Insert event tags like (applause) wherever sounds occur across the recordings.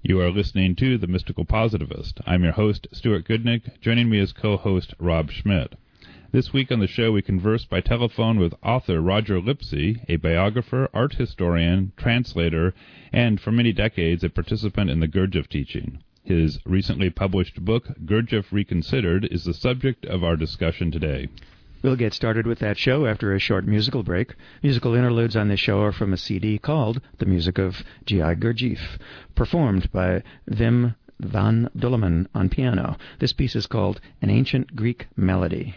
You are listening to The Mystical Positivist. I'm your host, Stuart Goodnick. Joining me as co host, Rob Schmidt. This week on the show, we converse by telephone with author Roger Lipsey, a biographer, art historian, translator, and for many decades a participant in the Gurdjieff teaching. His recently published book, Gurdjieff Reconsidered, is the subject of our discussion today. We'll get started with that show after a short musical break. Musical interludes on this show are from a CD called The Music of G.I. Gurdjieff, performed by Wim van Dullemen on piano. This piece is called An Ancient Greek Melody.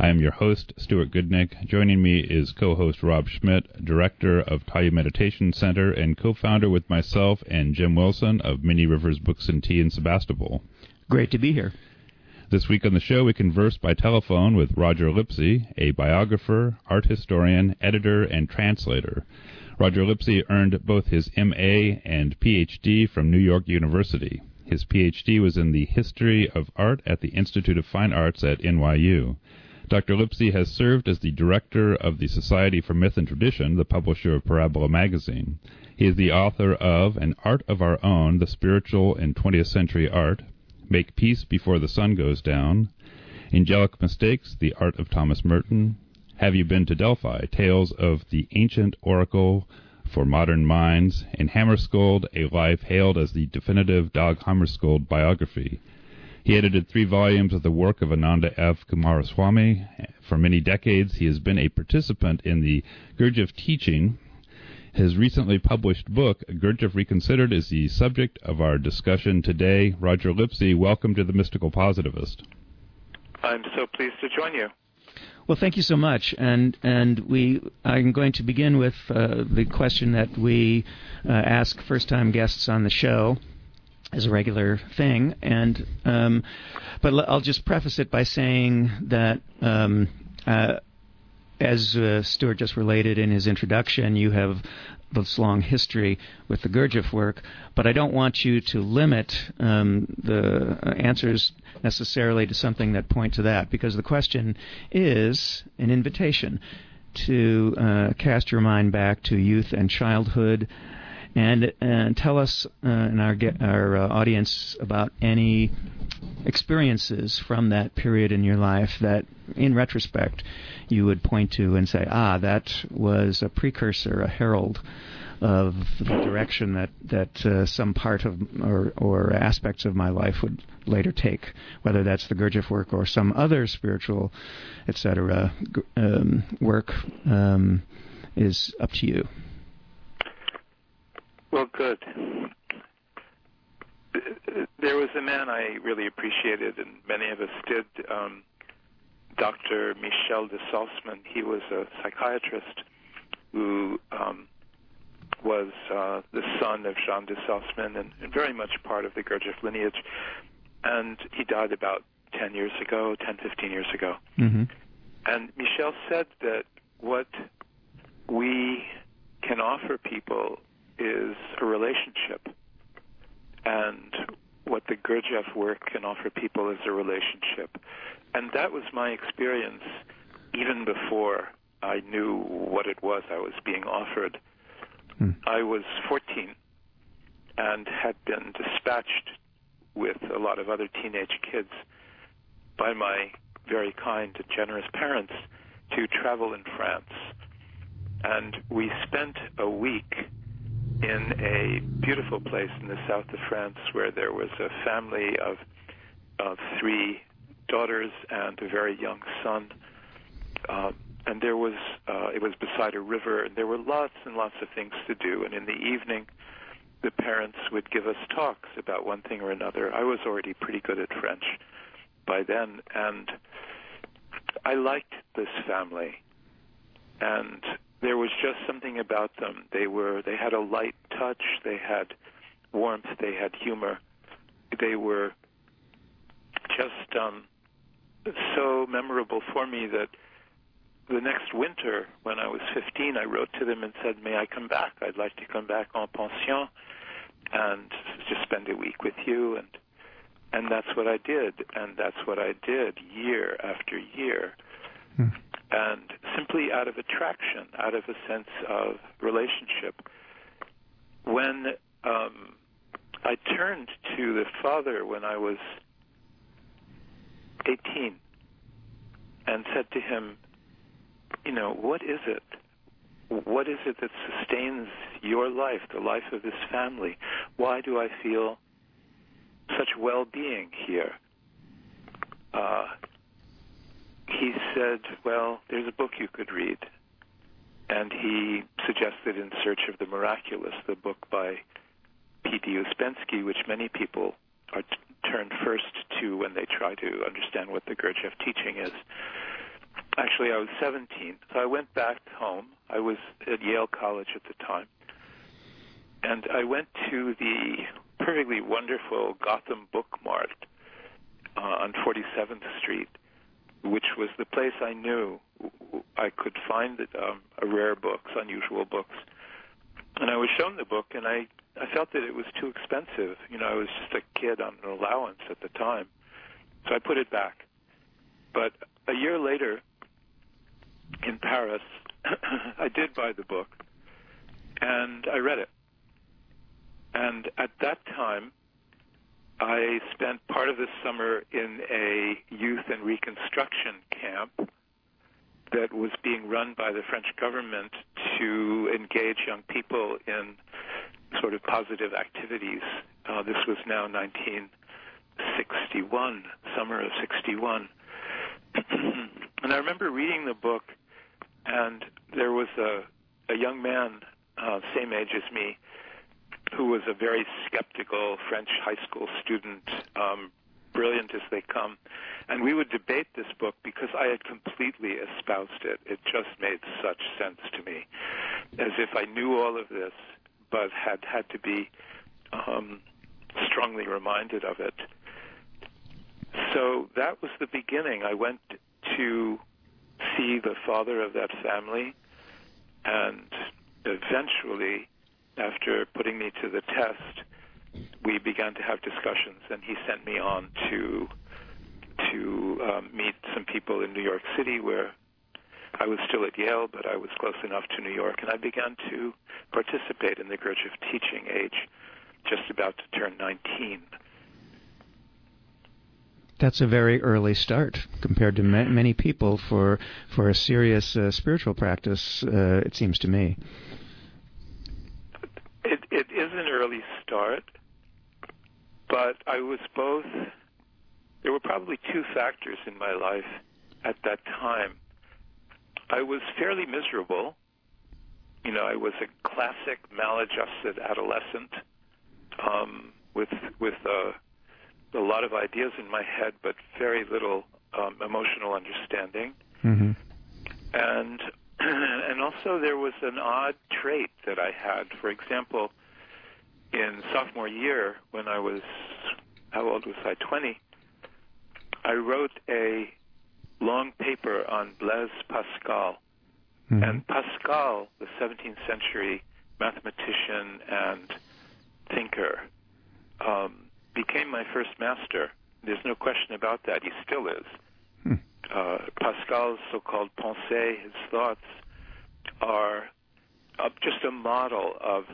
I am your host, Stuart Goodnick. Joining me is co-host Rob Schmidt, director of Taya Meditation Center and co-founder with myself and Jim Wilson of Many Rivers Books and Tea in Sebastopol. Great to be here. This week on the show, we converse by telephone with Roger Lipsey, a biographer, art historian, editor, and translator. Roger Lipsey earned both his MA and PhD from New York University. His PhD was in the history of art at the Institute of Fine Arts at NYU. Dr. Lipsey has served as the director of the Society for Myth and Tradition, the publisher of Parabola magazine. He is the author of An Art of Our Own, The Spiritual and 20th Century Art, Make Peace Before the Sun Goes Down, Angelic Mistakes, The Art of Thomas Merton, Have You Been to Delphi, Tales of the Ancient Oracle for Modern Minds, and Hammarskjöld, A Life Hailed as the Definitive Dag Hammarskjöld Biography. He edited three volumes of the work of Ananda F. Coomaraswamy. For many decades, he has been a participant in the Gurdjieff teaching. His recently published book, Gurdjieff Reconsidered, is the subject of our discussion today. Roger Lipsey, welcome to the Mystical Positivist. I'm so pleased to join you. Well, thank you so much, and and we I'm going to begin with uh, the question that we uh, ask first-time guests on the show, is a regular thing. And um, but l- I'll just preface it by saying that. Um, uh, as uh, Stuart just related in his introduction, you have this long history with the Gurdjieff work, but I don't want you to limit um, the answers necessarily to something that point to that, because the question is an invitation to uh, cast your mind back to youth and childhood and, and tell us uh, and our, our uh, audience about any experiences from that period in your life that, in retrospect, you would point to and say, ah, that was a precursor, a herald of the direction that that uh, some part of or or aspects of my life would later take, whether that's the Gurdjieff work or some other spiritual, etc. Um, work, um, is up to you. Well, good. There was a man I really appreciated, and many of us did. Um, Dr. Michel de Salzmann. He was a psychiatrist who um, was uh, the son of Jeanne de Salzmann and, and very much part of the Gurdjieff lineage. And he died about 10 years ago, 10, 15 years ago. Mm-hmm. And Michel said that what we can offer people is a relationship. And what the Gurdjieff work can offer people is a relationship. And that was my experience even before I knew what it was I was being offered. Hmm. I was 14 and had been dispatched with a lot of other teenage kids by my very kind and generous parents to travel in France. And we spent a week in a beautiful place in the south of France where there was a family of of three daughters and a very young son. Uh, and there was uh, it was beside a river, and there were lots and lots of things to do. And in the evening, the parents would give us talks about one thing or another. I was already pretty good at French by then, and I liked this family. And there was just something about them. They were they had a light touch, they had warmth, they had humor. They were just um, so memorable for me that the next winter, when I was 15, I wrote to them and said, "May I come back? I'd like to come back en pension and just spend a week with you." And and that's what I did, and that's what I did year after year. Hmm. And simply out of attraction, out of a sense of relationship. When um, I turned to the Father when I was 18 and said to him, you know, what is it? What is it that sustains your life, the life of this family? Why do I feel such well-being here? Uh, he said, well, there's a book you could read. And he suggested In Search of the Miraculous, the book by P.D. Uspensky, which many people are t- turned first to when they try to understand what the Gurdjieff teaching is. Actually, I was 17, so I went back home. I was at Yale College at the time. And I went to the perfectly wonderful Gotham Book Mart uh, on 47th Street, which was the place I knew I could find um, rare books, unusual books. And I was shown the book, and I I felt that it was too expensive. You know, I was just a kid on an allowance at the time, so I put it back. But a year later, in Paris, (coughs) I did buy the book, and I read it. And at that time, I spent part of the summer in a youth and reconstruction camp that was being run by the French government to engage young people in sort of positive activities. Uh, this was now 1961, summer of 61. (clears throat) and I remember reading the book, and there was a, a young man, uh, same age as me, who was a very skeptical French high school student, um, brilliant as they come. And we would debate this book because I had completely espoused it. It just made such sense to me, as if I knew all of this, but had had to be um, strongly reminded of it. So that was the beginning. I went to see the father of that family, and eventually, after putting me to the test, we began to have discussions, and he sent me on to to um, meet some people in New York City, where I was still at Yale, but I was close enough to New York, and I began to participate in the Gurdjieff teaching age, just about to turn 19. That's a very early start compared to ma- many people for for a serious uh, spiritual practice. Uh, it seems to me. Is an early start, but I was both. There were probably two factors in my life at that time. I was fairly miserable. You know, I was a classic maladjusted adolescent um, with with a, a lot of ideas in my head, but very little um, emotional understanding. Mm-hmm. And (clears throat) and also there was an odd trait that I had. For example, in sophomore year, when I was how old was I? Twenty. I wrote a long paper on Blaise Pascal. Mm-hmm. And Pascal, the 17th century mathematician and thinker, um, became my first master. There's no question about that. He still is. Hmm. Uh, Pascal's so-called pensée, his thoughts, are uh, just a model of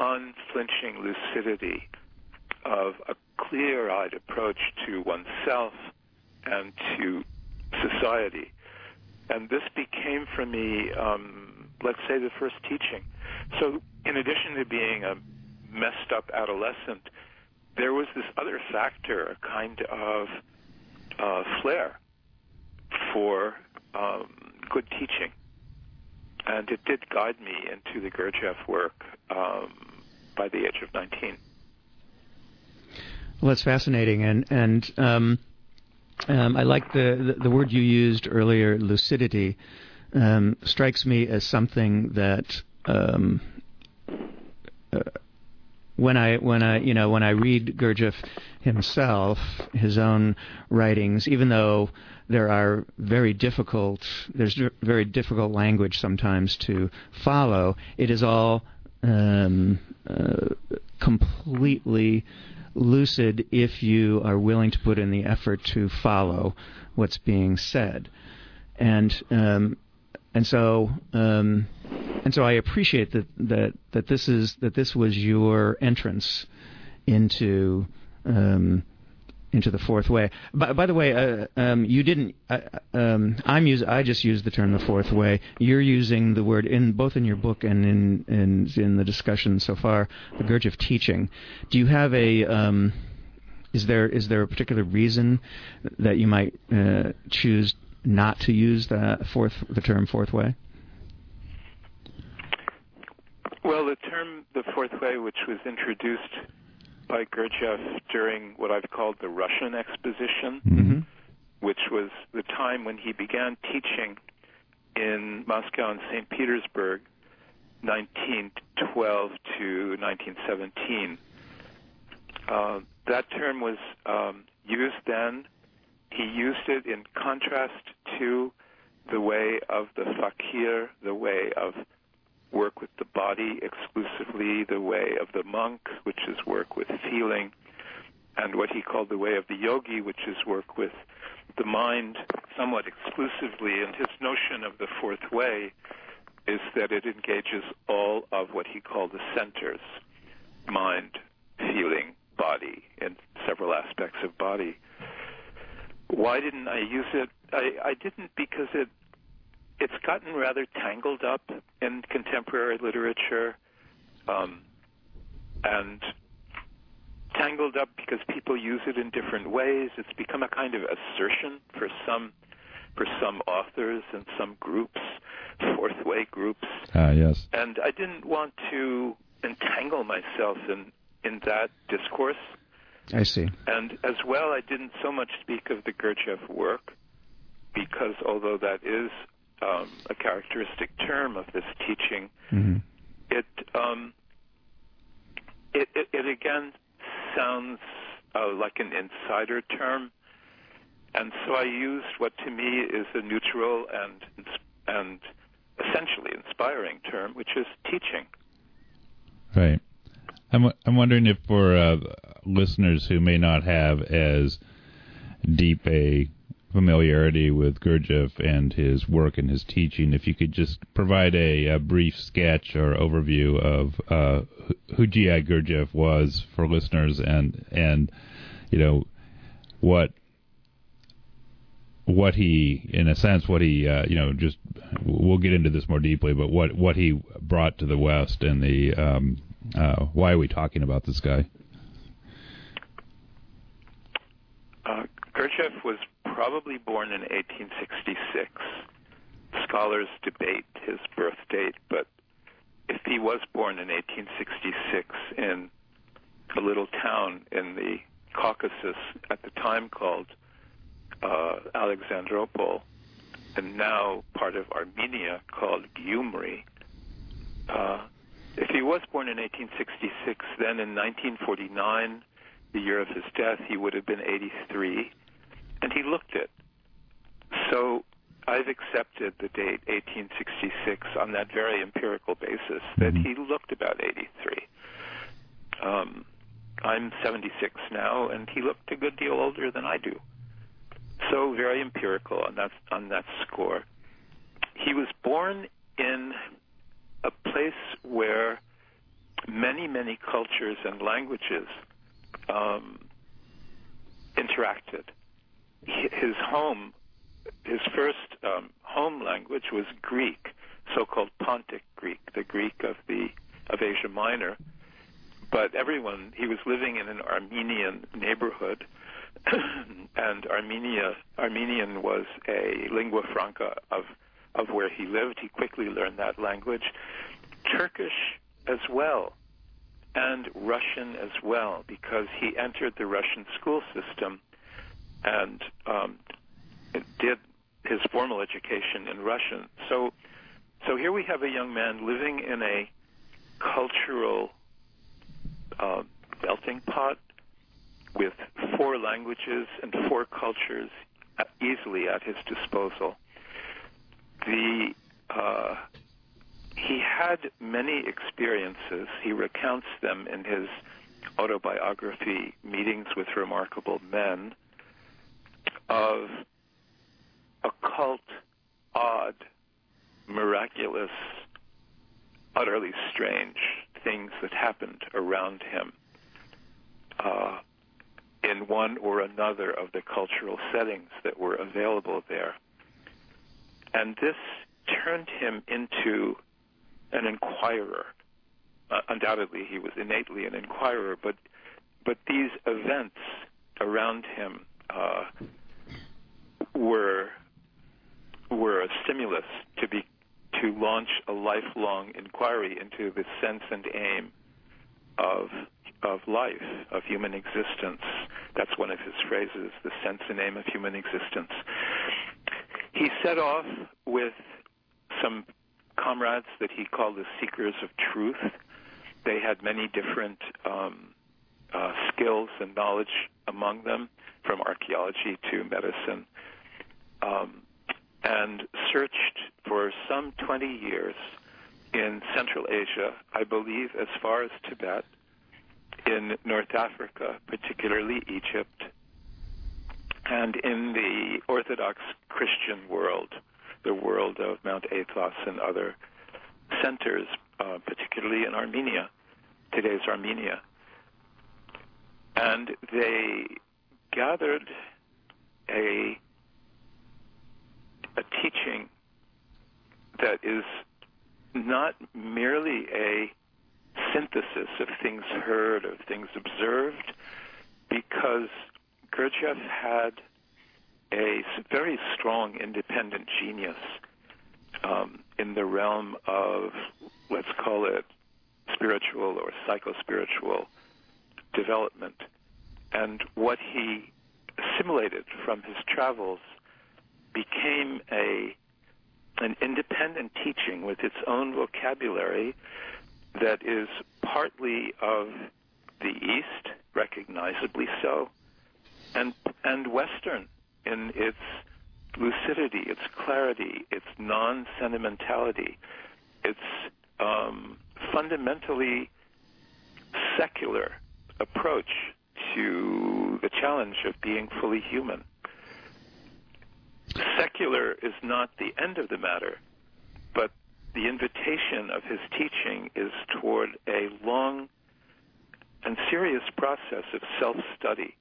unflinching lucidity, of a clear-eyed approach to oneself and to society. And this became for me, um, let's say, the first teaching. So, in addition to being a messed up adolescent, there was this other factor, a kind of uh, flair for um, good teaching. And it did guide me into the Gurdjieff work um, by the age of 19. Well, that's fascinating, and and um, um, I like the, the, the word you used earlier, lucidity. Um, strikes me as something that um, uh, when I when I you know when I read Gurdjieff himself, his own writings, even though there are very difficult there's very difficult language sometimes to follow, it is all um, uh, completely lucid if you are willing to put in the effort to follow what's being said, and um, and so um, and so I appreciate that that that this is that this was your entrance into um, into the fourth way. By, by the way, uh, um, you didn't. Uh, um, I'm use. I just used the term the fourth way. You're using the word in both in your book and in in, in the discussion so far. The Gurdjieff teaching. Do you have a? Um, is there is there a particular reason that you might uh, choose not to use the fourth the term fourth way? Well, the term the fourth way, which was introduced by Gurdjieff during what I've called the Russian Exposition, Mm-hmm. which was the time when he began teaching in Moscow and St. Petersburg, 1912 to 1917. Uh, that term was um, used then. He used it in contrast to the way of the fakir, the way of work with the body exclusively, the way of the monk, which is work with feeling, and what he called the way of the yogi, which is work with the mind somewhat exclusively. And his notion of the fourth way is that it engages all of what he called the centers mind, feeling, body, and several aspects of body. Why didn't I use it? I, I didn't because it it's gotten rather tangled up in contemporary literature, um, and tangled up because people use it in different ways. It's become a kind of assertion for some for some authors and some groups, fourth way groups. Ah, yes. And I didn't want to entangle myself in in that discourse. I see. And as well, I didn't so much speak of the Gurdjieff work because although that is um, a characteristic term of this teaching, Mm-hmm. it, um, it, it it again sounds uh, like an insider term, and so I used what to me is a neutral and and essentially inspiring term, which is teaching. Right. I'm I'm wondering if for uh, listeners who may not have as deep a familiarity with Gurdjieff and his work and his teaching, if you could just provide a, a brief sketch or overview of uh, who G.I. Gurdjieff was for listeners, and and you know what what he, in a sense, what he, uh, you know, just we'll get into this more deeply, but what what he brought to the West and the um, uh, why are we talking about this guy? Uh, Gurdjieff was probably born in 1866. Scholars debate his birth date, but if he was born in 1866 in a little town in the Caucasus at the time called uh, Alexandropol, and now part of Armenia called Gyumri. Uh, if he was born in 1866, then in 1949, the year of his death, he would have been 83, and he looked it. So I've accepted the date 1866 on that very empirical basis that he looked about 83. Um, I'm 76 now, and he looked a good deal older than I do. So very empirical on that on that score. He was born in a place where many many cultures and languages um, interacted. His home, his first um, home language was Greek, so-called Pontic Greek, the Greek of the of Asia Minor. But everyone, he was living in an Armenian neighborhood (clears throat) and Armenia Armenian was a lingua franca of of where he lived. He quickly learned that language. Turkish as well, and Russian as well, because he entered the Russian school system and um, did his formal education in Russian. So, so here we have a young man living in a cultural uh, melting pot with four languages and four cultures easily at his disposal. The uh, he had many experiences. He recounts them in his autobiography, Meetings with Remarkable Men, of occult, odd, miraculous, utterly strange things that happened around him. Uh, in one or another of the cultural settings that were available there. And this turned him into an inquirer. Uh, undoubtedly, he was innately an inquirer, but but these events around him uh, were were a stimulus to be to launch a lifelong inquiry into the sense and aim of of life, of human existence. That's one of his phrases, the sense and aim of human existence. He set off with some comrades that he called the seekers of truth. They had many different um, uh, skills and knowledge among them, from archaeology to medicine, um, and searched for some 20 years in Central Asia, I believe as far as Tibet, in North Africa, particularly Egypt, and in the Orthodox Christian world, the world of Mount Athos and other centers, uh, particularly in Armenia, today's Armenia. And they gathered a a teaching that is not merely a synthesis of things heard, of things observed, because Gurdjieff had a very strong independent genius um, in the realm of, let's call it, spiritual or psycho-spiritual development. And what he assimilated from his travels became a an independent teaching with its own vocabulary that is partly of the East, recognizably so, and and Western in its lucidity, its clarity, its non-sentimentality, its um, fundamentally secular approach to the challenge of being fully human. Secular is not the end of the matter, but the invitation of his teaching is toward a long and serious process of self-study.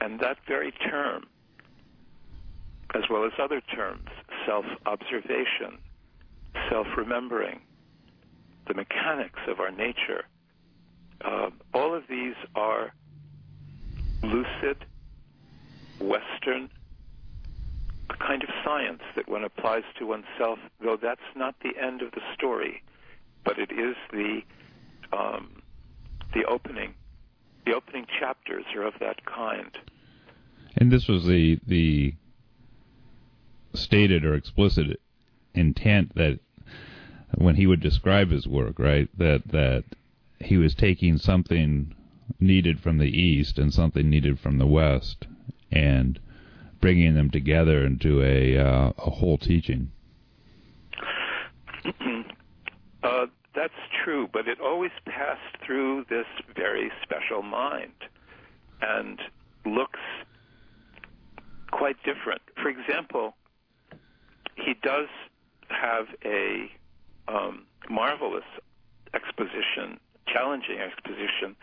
And that very term, as well as other terms, self-observation, self-remembering, the mechanics of our nature, uh, all of these are lucid, Western, kind of science that one applies to oneself, though that's not the end of the story, but it is the um, the opening. The opening chapters are of that kind. And this was the the stated or explicit intent that when he would describe his work, right, that that he was taking something needed from the east and something needed from the west, and bringing them together into a uh, a whole teaching. (clears throat) uh, that's true, but it always passed through this very special mind, and looks quite different. For example, he does have a um, marvelous exposition, challenging exposition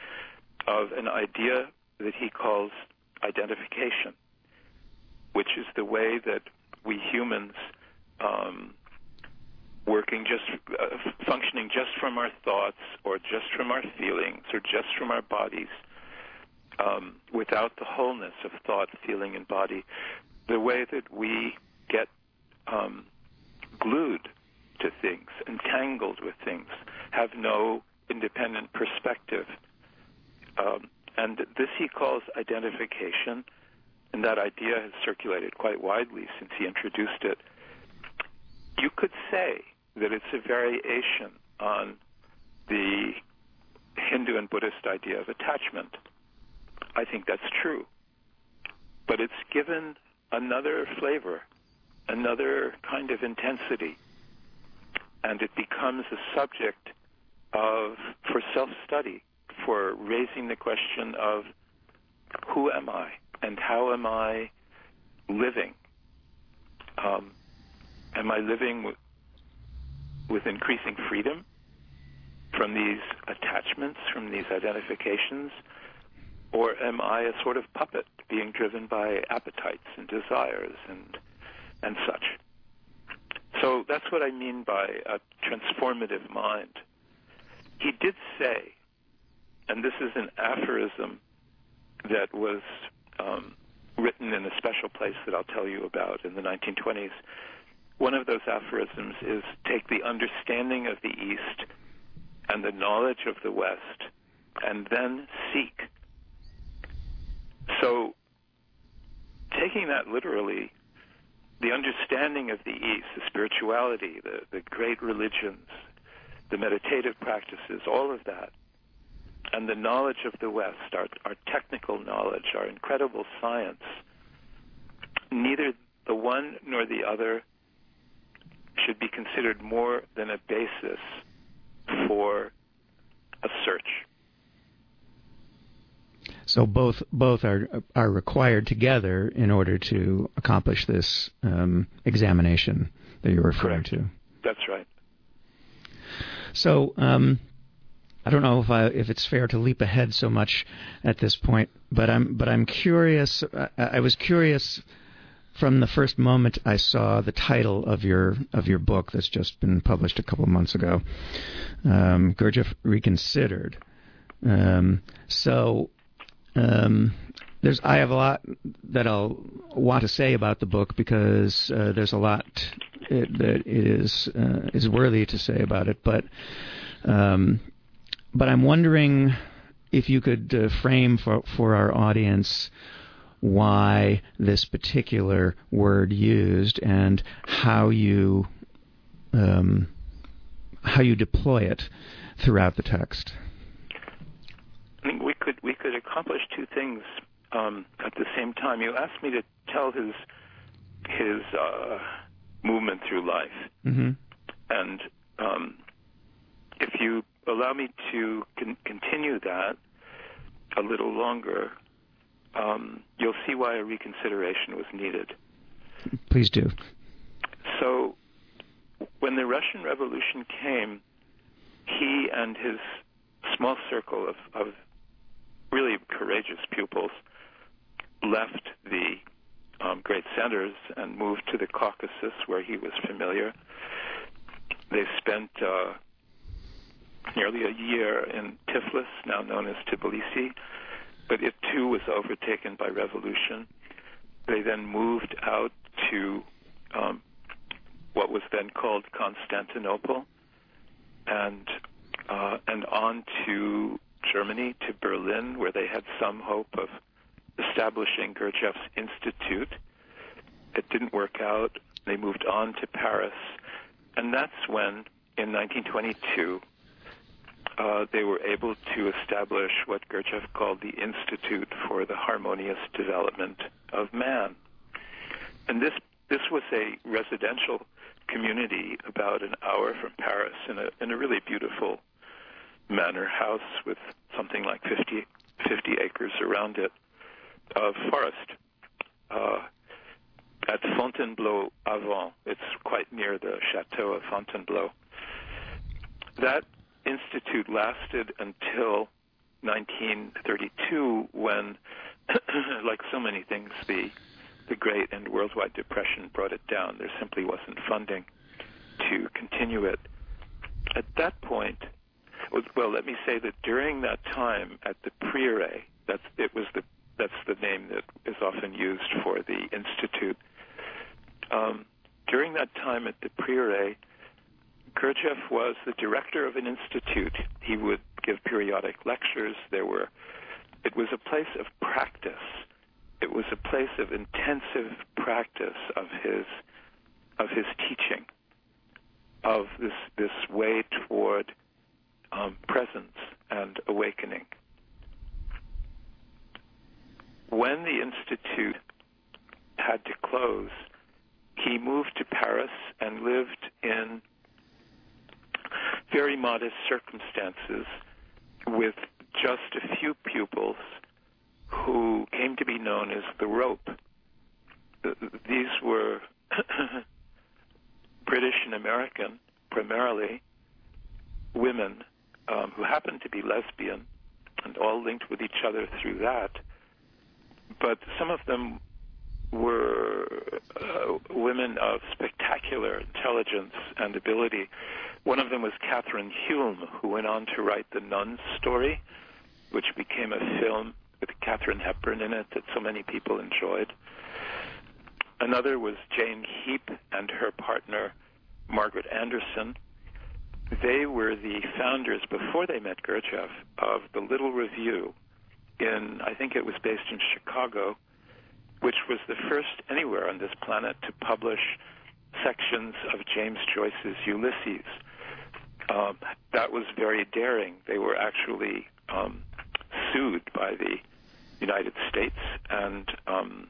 of an idea that he calls identification, which is the way that we humans, um, working just uh, functioning just from our thoughts or just from our feelings or just from our bodies, um, without the wholeness of thought, feeling, and body, the way that we get um, glued to things, entangled with things, have no independent perspective. Um, and this he calls identification, and that idea has circulated quite widely since he introduced it. You could say that it's a variation on the Hindu and Buddhist idea of attachment. I think that's true. But it's given another flavor, another kind of intensity, and it becomes a subject of for self-study, for raising the question of who am I and how am I living? Um, am I living with, with increasing freedom from these attachments, from these identifications? Or am I a sort of puppet being driven by appetites and desires and and such? So that's what I mean by a transformative mind. He did say, and this is an aphorism that was um, written in a special place that I'll tell you about in the 1920s. One of those aphorisms is take the understanding of the East and the knowledge of the West, and then seek. So, taking that literally, the understanding of the East, the spirituality, the, the great religions, the meditative practices, all of that, and the knowledge of the West, our, our technical knowledge, our incredible science, neither the one nor the other should be considered more than a basis for a search. So both both are are required together in order to accomplish this um, examination that you're referring Correct. to. That's right. So um, I don't know if I, if it's fair to leap ahead so much at this point, but I'm but I'm curious. I, I was curious from the first moment I saw the title of your of your book that's just been published a couple of months ago, um, Gurdjieff Reconsidered. Um, so um, there's I have a lot that I'll want to say about the book because uh, there's a lot it, that it is uh, is worthy to say about it, but um, but I'm wondering if you could uh, frame for for our audience why this particular word used and how you um, how you deploy it throughout the text. I think we could we could accomplish two things um, at the same time. You asked me to tell his his uh, movement through life, Mm-hmm. and um, if you allow me to con- continue that a little longer, um, you'll see why a reconsideration was needed. Please do. So, when the Russian Revolution came, he and his small circle of, of really courageous pupils left the um, great centers and moved to the Caucasus, where he was familiar. They spent uh, nearly a year in Tiflis, now known as Tbilisi, but it too was overtaken by revolution. They then moved out to um, what was then called Constantinople, and uh, and on to Germany, to Berlin, where they had some hope of establishing Gurdjieff's Institute. It didn't work out. They moved on to Paris, and that's when, in 1922, uh, they were able to establish what Gurdjieff called the Institute for the Harmonious Development of Man. And this this was a residential community about an hour from Paris in a in a really beautiful manor house with something like 50, 50 acres around it of forest uh, at Fontainebleau Avon. It's quite near the chateau of Fontainebleau. That institute lasted until 1932 when, (clears throat) like so many things, the the Great and Worldwide Depression brought it down. There simply wasn't funding to continue it. At that point, well, let me say that during that time at the Prieuré, that's it was the that's the name that is often used for the institute. Um, during that time at the Prieuré, Gurdjieff was the director of an institute. He would give periodic lectures. There were, it was a place of practice. It was a place of intensive practice of his, of his teaching, of this this way toward um, presence and awakening. When the institute had to close, he moved to Paris and lived in very modest circumstances with just a few pupils who came to be known as the rope. These were (clears throat) British and American, primarily, women um, who happened to be lesbian and all linked with each other through that. But some of them were uh, women of spectacular intelligence and ability. One of them was Kathryn Hulme, who went on to write The Nun's Story, which became a film with Catherine Hepburn in it that so many people enjoyed. Another was Jane Heap and her partner, Margaret Anderson. They were the founders, before they met Gurdjieff, of the Little Review in, I think it was based in Chicago, which was the first anywhere on this planet to publish sections of James Joyce's Ulysses. Um, that was very daring. They were actually um, sued by the United States and um,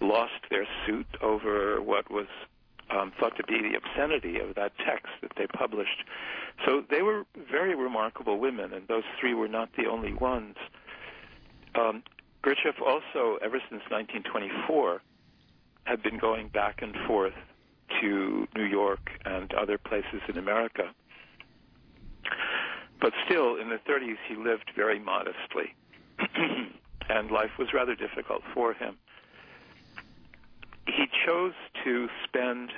lost their suit over what was um, thought to be the obscenity of that text that they published. So they were very remarkable women, and those three were not the only ones. Um, Gurdjieff also, ever since 1924, had been going back and forth to New York and other places in America. But still, in the 30s, he lived very modestly, (clears throat) and life was rather difficult for him. He chose to spend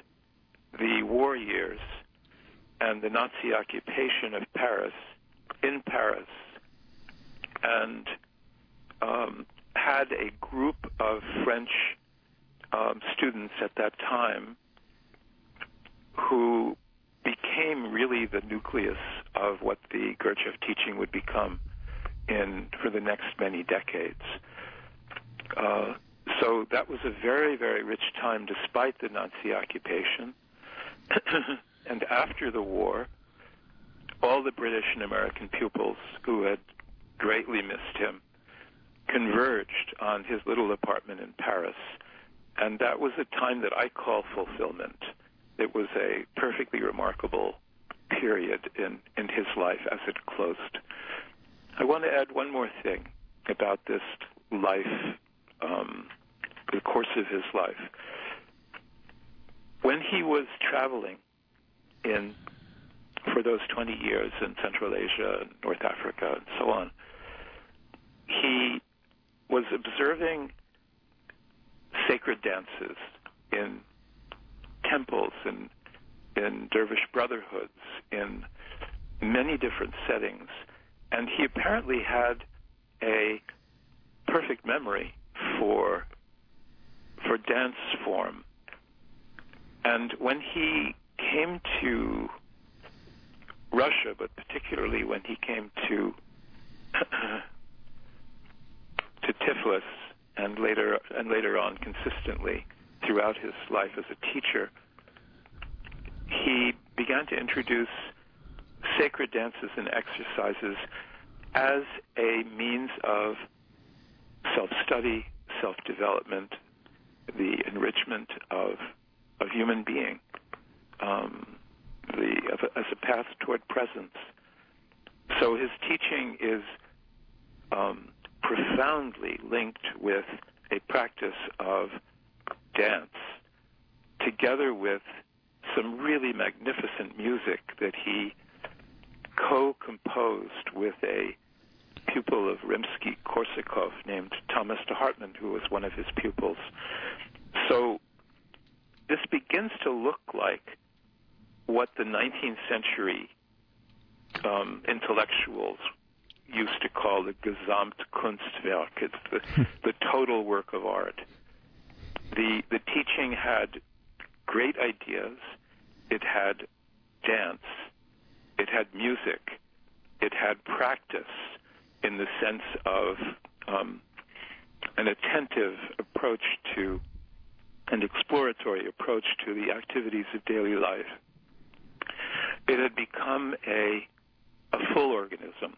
the war years and the Nazi occupation of Paris in Paris and um, had a group of French um, students at that time who became really the nucleus of what the Gurdjieff teaching would become in for the next many decades. Uh, so that was a very, very rich time despite the Nazi occupation. (clears throat) and after the war, all the British and American pupils who had greatly missed him converged on his little apartment in Paris. And that was a time that I call fulfillment. It was a perfectly remarkable period in, in his life as it closed. I want to add one more thing about this life, um, the course of his life. When he was traveling in for those 20 years in Central Asia, North Africa, and so on, he was observing sacred dances in temples and in dervish brotherhoods in many different settings. And he apparently had a perfect memory for for dance form. And when he came to Russia but particularly when he came to (clears throat) to Tiflis and later and later on consistently throughout his life as a teacher, he began to introduce sacred dances and exercises as a means of self-study, self-development, the enrichment of of human being, um, the as a path toward presence. So his teaching is um, profoundly linked with a practice of dance together with some really magnificent music that he co-composed with a pupil of Rimsky-Korsakov named Thomas de Hartmann, who was one of his pupils. So this begins to look like what the 19th century um, intellectuals used to call the Gesamtkunstwerk. It's the, (laughs) the total work of art. The, the teaching had great ideas. It had dance. It had music. It had practice in the sense of um, an attentive approach to an exploratory approach to the activities of daily life. It had become a, a full organism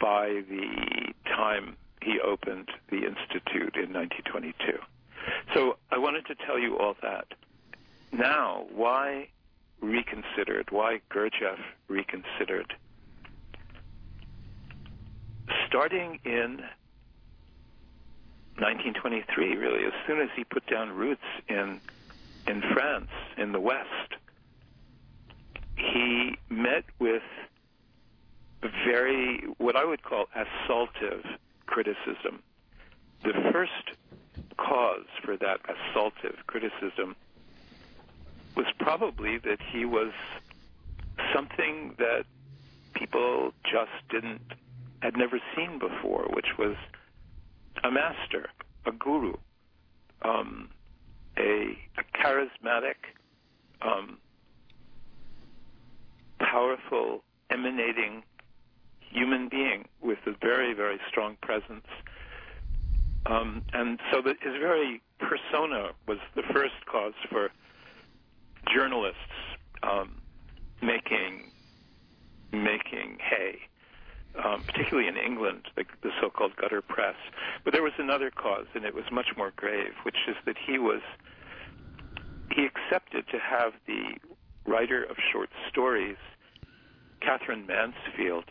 by the time he opened the Institute in 1922. So I wanted to tell you all that. Now, why reconsidered? Why Gurdjieff reconsidered? Starting in 1923, really, as soon as he put down roots in in France, in the West, he met with very, what I would call assaultive criticism. The first cause for that assaultive criticism was probably that he was something that people just didn't, had never seen before, which was a master, a guru, um, a, a charismatic, um, powerful, emanating human being with a very, very strong presence. Um, and so that his very persona was the first cause for journalists um, making making hay, um, particularly in England, the, the so-called gutter press. But there was another cause, and it was much more grave, which is that he was he accepted to have the writer of short stories, Katherine Mansfield,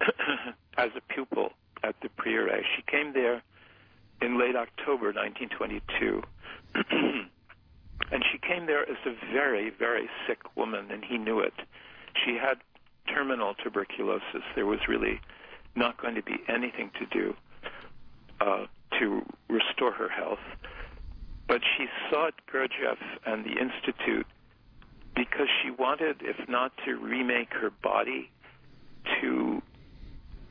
(coughs) as a pupil at the Prieuré. She came there in late October 1922. (clears throat) and she came there as a very, very sick woman, and he knew it. She had terminal tuberculosis. There was really not going to be anything to do uh, to restore her health. But she sought Gurdjieff and the Institute because she wanted, if not to remake her body, to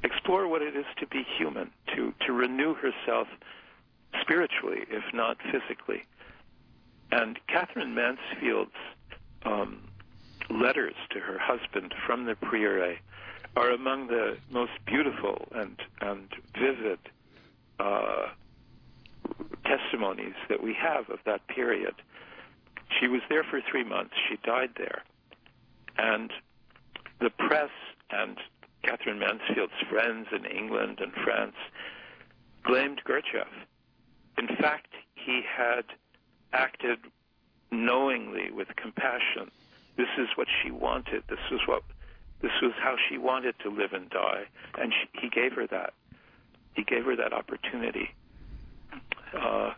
explore what it is to be human, to, to renew herself spiritually, if not physically. And Katherine Mansfield's um, letters to her husband from the Prieuré are among the most beautiful and, and vivid uh, testimonies that we have of that period. She was there for three months. She died there. And the press and Katherine Mansfield's friends in England and France blamed Gurdjieff. In fact, he had acted knowingly with compassion. This is what she wanted. This was what this was how she wanted to live and die, and she, he gave her that. He gave her that opportunity. Uh,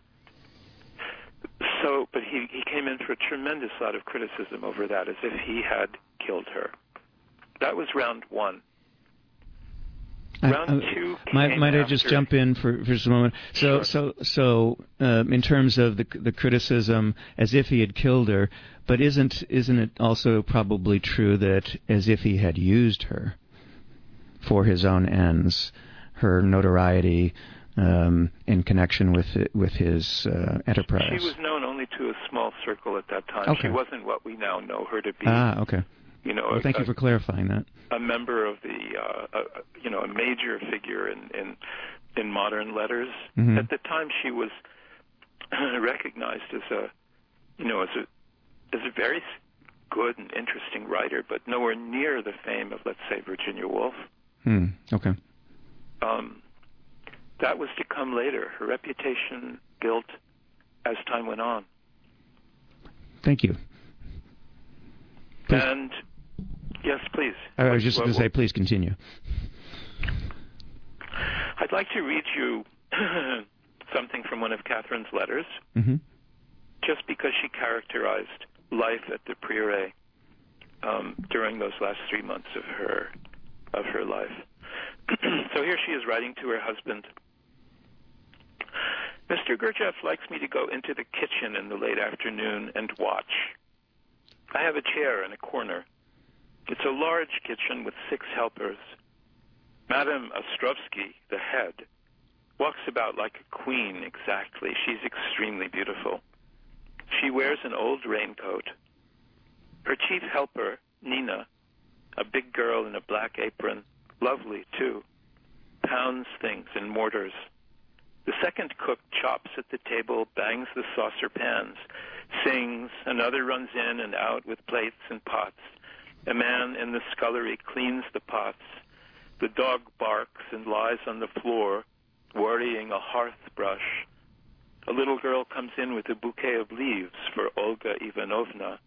so, but he, he came in for a tremendous lot of criticism over that, as if he had killed her. That was round one. Round I, two. Might, might I just jump in for, for just a moment? So, Sure. so, so, um, in terms of the the criticism, as if he had killed her, but isn't isn't it also probably true that as if he had used her for his own ends, her notoriety um, in connection with it, with his uh, enterprise? She was known only to a small circle at that time. Okay. She wasn't what we now know her to be. ah, okay. You know, Well, a, thank you for clarifying that. a member of the, uh, a, a- you know, a major figure in in, in modern letters. Mhm. At the time, she was (clears throat) recognized as a, you know, as a as a very good and interesting writer, but nowhere near the fame of, let's say, Virginia Woolf. Hmm. Okay. Um, that was to come later. Her reputation built as time went on. Thank you. Please. And yes, please. I was just going to say, please continue. I'd like to read you (clears throat) something from one of Katherine's letters, hmm just because she characterized life at the Prieuré um, during those last three months of her of her life. (clears throat) so here she is writing to her husband. Mr. Gurdjieff likes me to go into the kitchen in the late afternoon and watch. I have a chair in a corner. It's a large kitchen with six helpers. Madame Ostrovsky, the head, walks about like a queen exactly. She's extremely beautiful. She wears an old raincoat. Her chief helper, Nina, a big girl in a black apron, lovely too, pounds things in mortars. The second cook chops at the table, bangs the saucer pans, sings, another runs in and out with plates and pots. A man in the scullery cleans the pots. The dog barks and lies on the floor, worrying a hearth brush. A little girl comes in with a bouquet of leaves for Olga Ivanovna.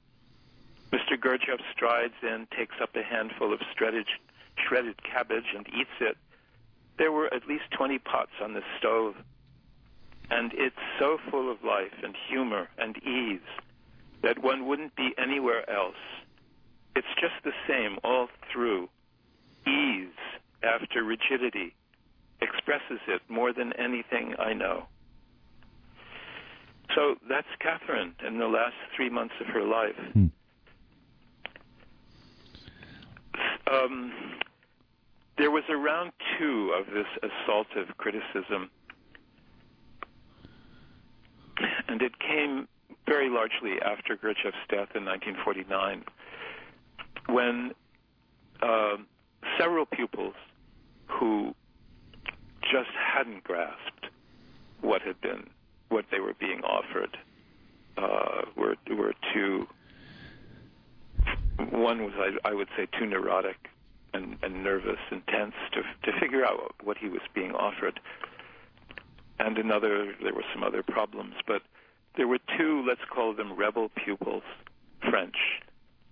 Mr. Gurdjieff strides in, takes up a handful of shredded, shredded cabbage and eats it. There were at least 20 pots on the stove. And it's so full of life and humor and ease that one wouldn't be anywhere else. It's just the same all through. Ease after rigidity expresses it more than anything I know. So that's Katherine in the last three months of her life. Hmm. Um, there was a round two of this assaultive criticism, and it came very largely after Gurdjieff's death in 1949, when uh, several pupils who just hadn't grasped what had been what they were being offered uh, were were too. One was, I, I would say, too neurotic and, and nervous and tense to to figure out what he was being offered. And another, there were some other problems, but there were two, let's call them rebel pupils, French,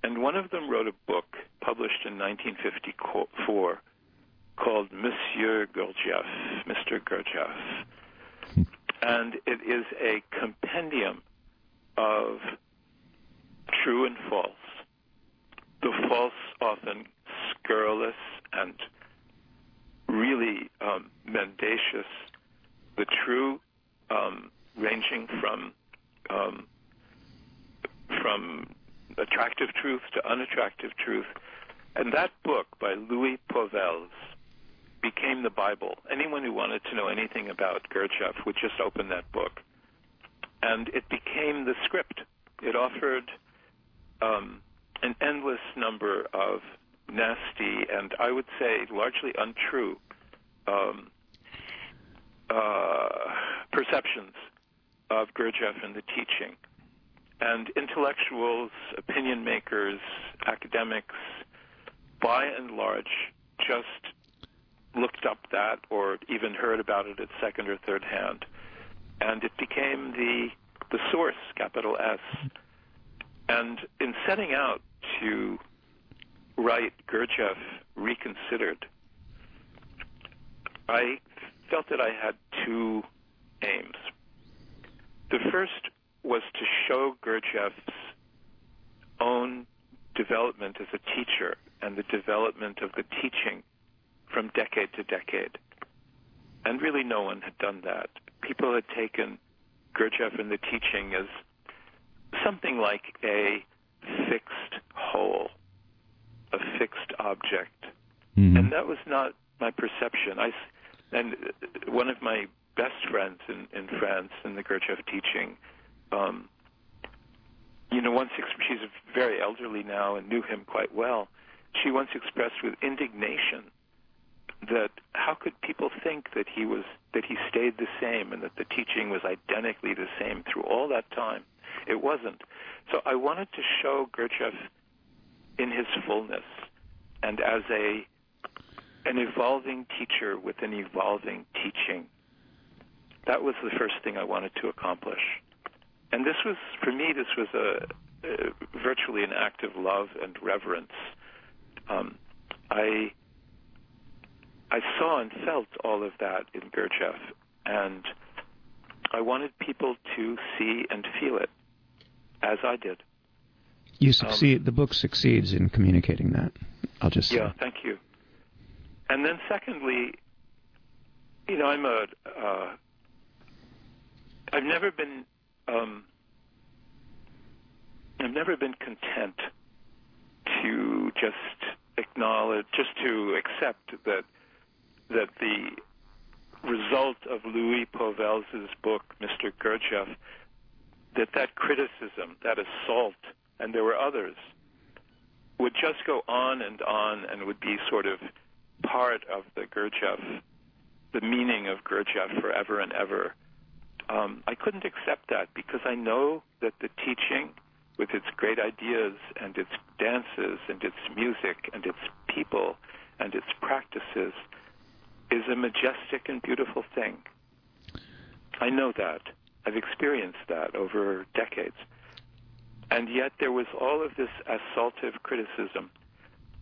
and one of them wrote a book published in 1954 called Monsieur Gurdjieff, Mr. Gurdjieff and it is a compendium of true and false. The false often scurrilous and really um, mendacious. The true um, ranging from um, from attractive truth to unattractive truth. And that book by Louis Pauwels became the Bible. Anyone who wanted to know anything about Gurdjieff would just open that book. And it became the script. It offered um, an endless number of nasty and I would say largely untrue um, uh, perceptions of Gurdjieff and the teaching. And intellectuals, opinion makers, academics, by and large, just looked up that or even heard about it at second or third hand. And it became the the source, capital S. And in setting out to write Gurdjieff Reconsidered, I felt that I had two aims. The first was to show Gurdjieff's own development as a teacher and the development of the teaching from decade to decade. And really, no one had done that. People had taken Gurdjieff and the teaching as something like a fixed whole, a fixed object. Mm-hmm. And that was not my perception. I, and one of my best friends in, in France in the Gurdjieff teaching, um, you know, once ex- she's very elderly now and knew him quite well. She once expressed with indignation that how could people think that he was that he stayed the same and that the teaching was identically the same through all that time? It wasn't. So I wanted to show Gurdjieff in his fullness and as a an evolving teacher with an evolving teaching. That was the first thing I wanted to accomplish. And this was, for me, this was a, a virtually an act of love and reverence. Um, I I saw and felt all of that in Gurdjieff, and I wanted people to see and feel it as I did. You succeed. Um, the book succeeds in communicating that. I'll just say. yeah. Thank you. And then, secondly, you know, I'm a uh, I've never been um, I've never been content to just acknowledge, just to accept that that the result of Louis Pauwels' book, Mr. Gurdjieff, that that criticism, that assault, and there were others, would just go on and on and would be sort of part of the Gurdjieff, the meaning of Gurdjieff forever and ever. Um, I couldn't accept that because I know that the teaching, with its great ideas and its dances and its music and its people and its practices, is a majestic and beautiful thing. I know that. I've experienced that over decades. And yet there was all of this assaultive criticism.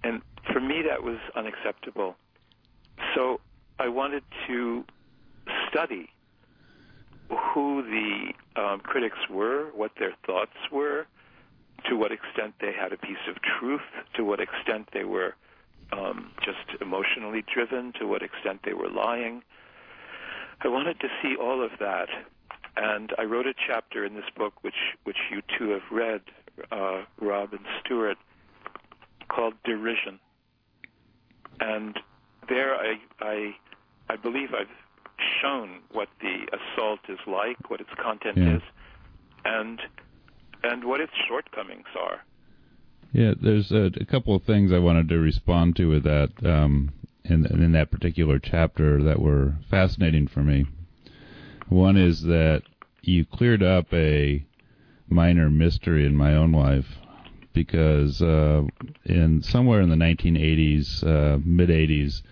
And for me, that was unacceptable. So I wanted to study who the um, critics were, what their thoughts were, to what extent they had a piece of truth, to what extent they were um, just emotionally driven, to what extent they were lying. I wanted to see all of that, and I wrote a chapter in this book, which which you two have read, uh, Rob and Stuart, called Derision. And there, I I I believe I've shown what the assault is like, what its content yeah. is, and and what its shortcomings are. Yeah, there's a, a, couple of things I wanted to respond to with that um, in, in that particular chapter that were fascinating for me. One is that you cleared up a minor mystery in my own life because uh, in somewhere in the 1980s, uh, mid 80s,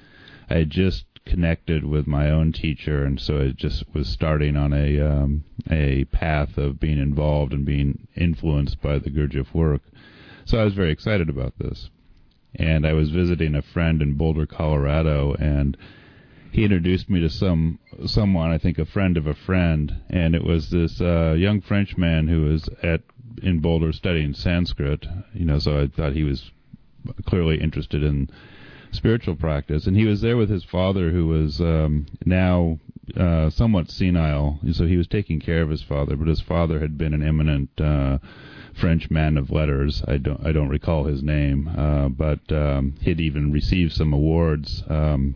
I just connected with my own teacher, and so it just was starting on a um, a path of being involved and being influenced by the Gurdjieff work. So I was very excited about this, and I was visiting a friend in Boulder, Colorado, and he introduced me to some someone, I think a friend of a friend, and it was this uh, young Frenchman who was at in Boulder studying Sanskrit. You know, so I thought he was clearly interested in spiritual practice, and he was there with his father, who was um, now uh, somewhat senile. So he was taking care of his father, but his father had been an eminent uh, French man of letters. I don't I don't recall his name, uh, but um, he'd even received some awards, um,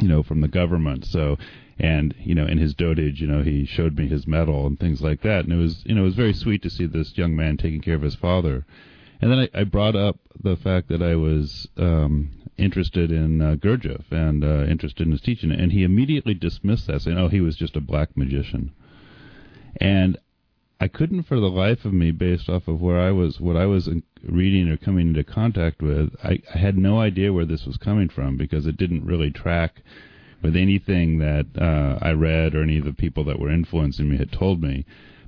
you know, from the government. So. And you know, in his dotage, you know, he showed me his medal and things like that, and it was, you know, it was very sweet to see this young man taking care of his father. And then I, I brought up the fact that I was um, interested in uh, Gurdjieff and uh, interested in his teaching, and he immediately dismissed that, saying, "Oh, he was just a black magician." And I couldn't, for the life of me, based off of where I was, what I was reading or coming into contact with, I, I had no idea where this was coming from because it didn't really track with anything that uh, I read or any of the people that were influencing me had told me.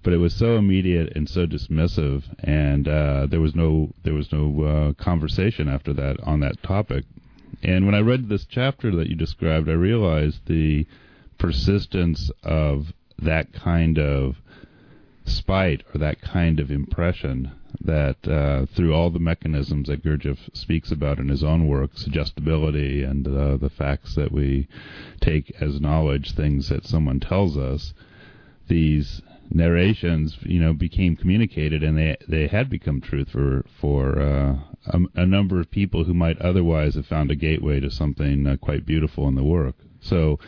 But it was so immediate and so dismissive, and uh, there was no there was no uh, conversation after that on that topic. And when I read this chapter that you described, I realized the persistence of that kind of spite or that kind of impression that uh, through all the mechanisms that Gurdjieff speaks about in his own work, suggestibility and uh, the facts that we take as knowledge, things that someone tells us, these narrations, you know, became communicated, and they they had become truth for for uh, a, a, number of people who might otherwise have found a gateway to something uh, quite beautiful in the work. So,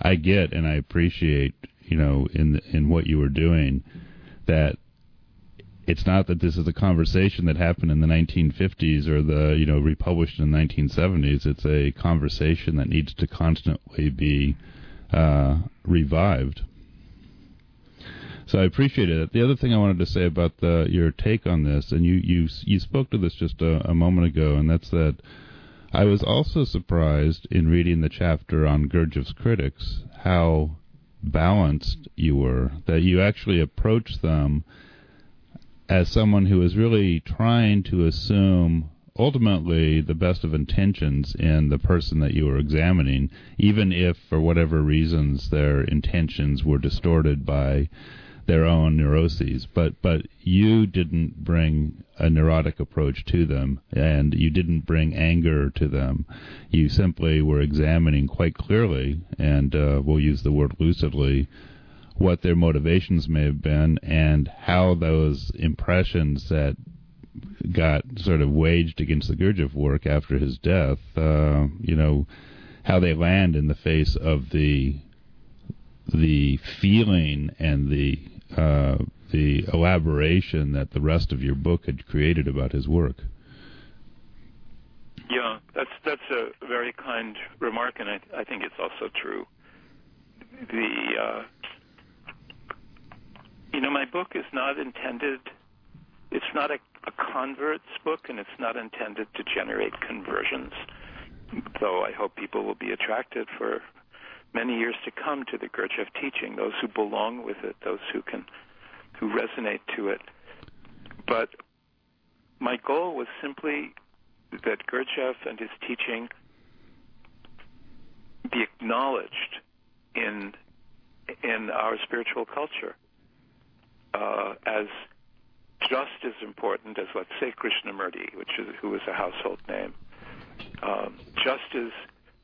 I get and I appreciate, you know, in in what you were doing that it's not that this is a conversation that happened in the 1950s or the you know republished in the 1970s. It's a conversation that needs to constantly be uh, revived. So I appreciate it. The other thing I wanted to say about the, your take on this, and you you you spoke to this just a, a moment ago, and that's that I was also surprised in reading the chapter on Gurdjieff's critics how balanced you were, that you actually approached them as someone who is really trying to assume ultimately the best of intentions in the person that you were examining, even if for whatever reasons their intentions were distorted by their own neuroses. But but you didn't bring a neurotic approach to them, and you didn't bring anger to them. You simply were examining quite clearly, and uh, we'll use the word lucidly, what their motivations may have been, and how those impressions that got sort of waged against the Gurdjieff work after his death, uh, you know, how they land in the face of the the feeling and the uh, the elaboration that the rest of your book had created about his work. Yeah, that's that's a very kind remark, and I, I think it's also true. The uh, you know, my book is not intended. It's not a, a converts book, and it's not intended to generate conversions. Though I hope people will be attracted for many years to come to the Gurdjieff teaching, those who belong with it, those who can who resonate to it. But my goal was simply that Gurdjieff and his teaching be acknowledged in in our spiritual culture uh, as just as important as, let's say, Krishnamurti, which is who is a household name, um, just as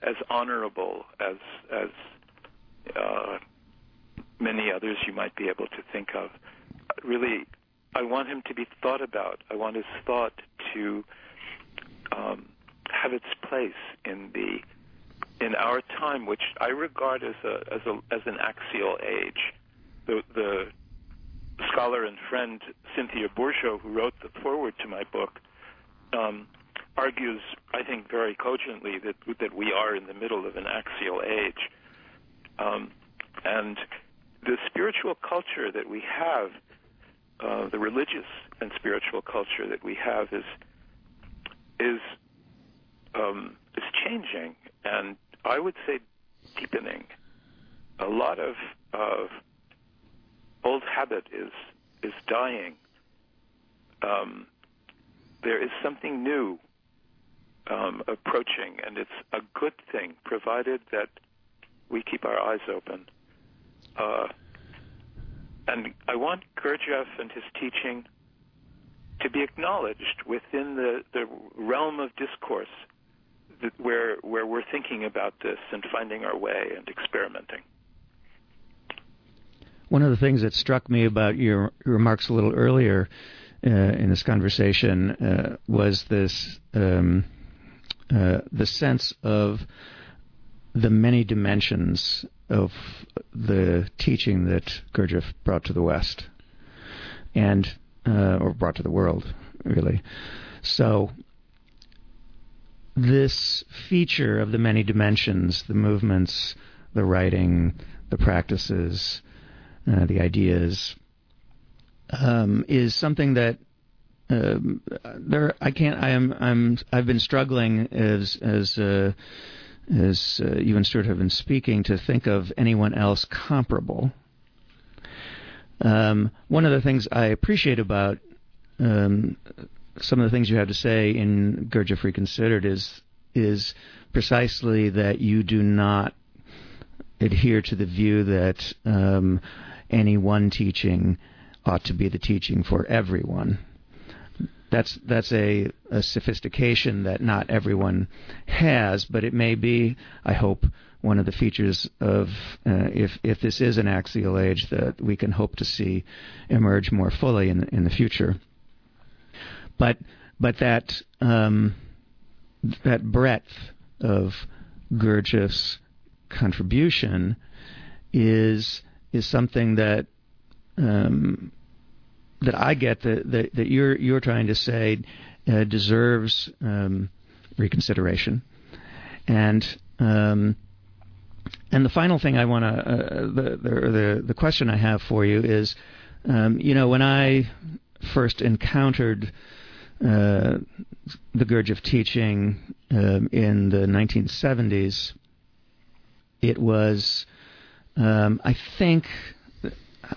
as honorable as as uh, many others you might be able to think of. Really, I want him to be thought about. I want his thought to um, have its place in the in our time, which I regard as a as a as an axial age. The the scholar and friend Cynthia Bourgeault, who wrote the foreword to my book, um, argues, I think, very cogently that that we are in the middle of an axial age, um, and the spiritual culture that we have, uh, the religious and spiritual culture that we have, is is um, is changing, and I would say deepening. A lot of of old habit is is dying. Um, there is something new um, approaching, and it's a good thing, provided that we keep our eyes open. Uh, and I want Gurdjieff and his teaching to be acknowledged within the, the realm of discourse that where where we're thinking about this and finding our way and experimenting. One of the things that struck me about your remarks a little earlier uh, in this conversation uh, was this um, uh, the sense of the many dimensions of the teaching that Gurdjieff brought to the West, and uh, or brought to the world, really. So this feature of the many dimensions, the movements, the writing, the practices, uh, the ideas, um, is something that um, there I can't I am I'm I've been struggling as as uh, as uh, you and Stuart have been speaking to think of anyone else comparable. Um, one of the things I appreciate about um, some of the things you have to say in Gurdjieff Reconsidered is is precisely that you do not adhere to the view that um, any one teaching ought to be the teaching for everyone. That's that's a, a sophistication that not everyone has, but it may be, I hope, one of the features of uh, if if this is an axial age that we can hope to see emerge more fully in in the future. But but that um, that breadth of Gurdjieff's contribution is is something that um, that I get that, that, that you're you're trying to say uh, deserves um, reconsideration, and um, and the final thing I want to uh, the, the the question I have for you is, um, you know, when I first encountered uh, the Gurdjieff teaching um, in the 1970s, it was, um, I think,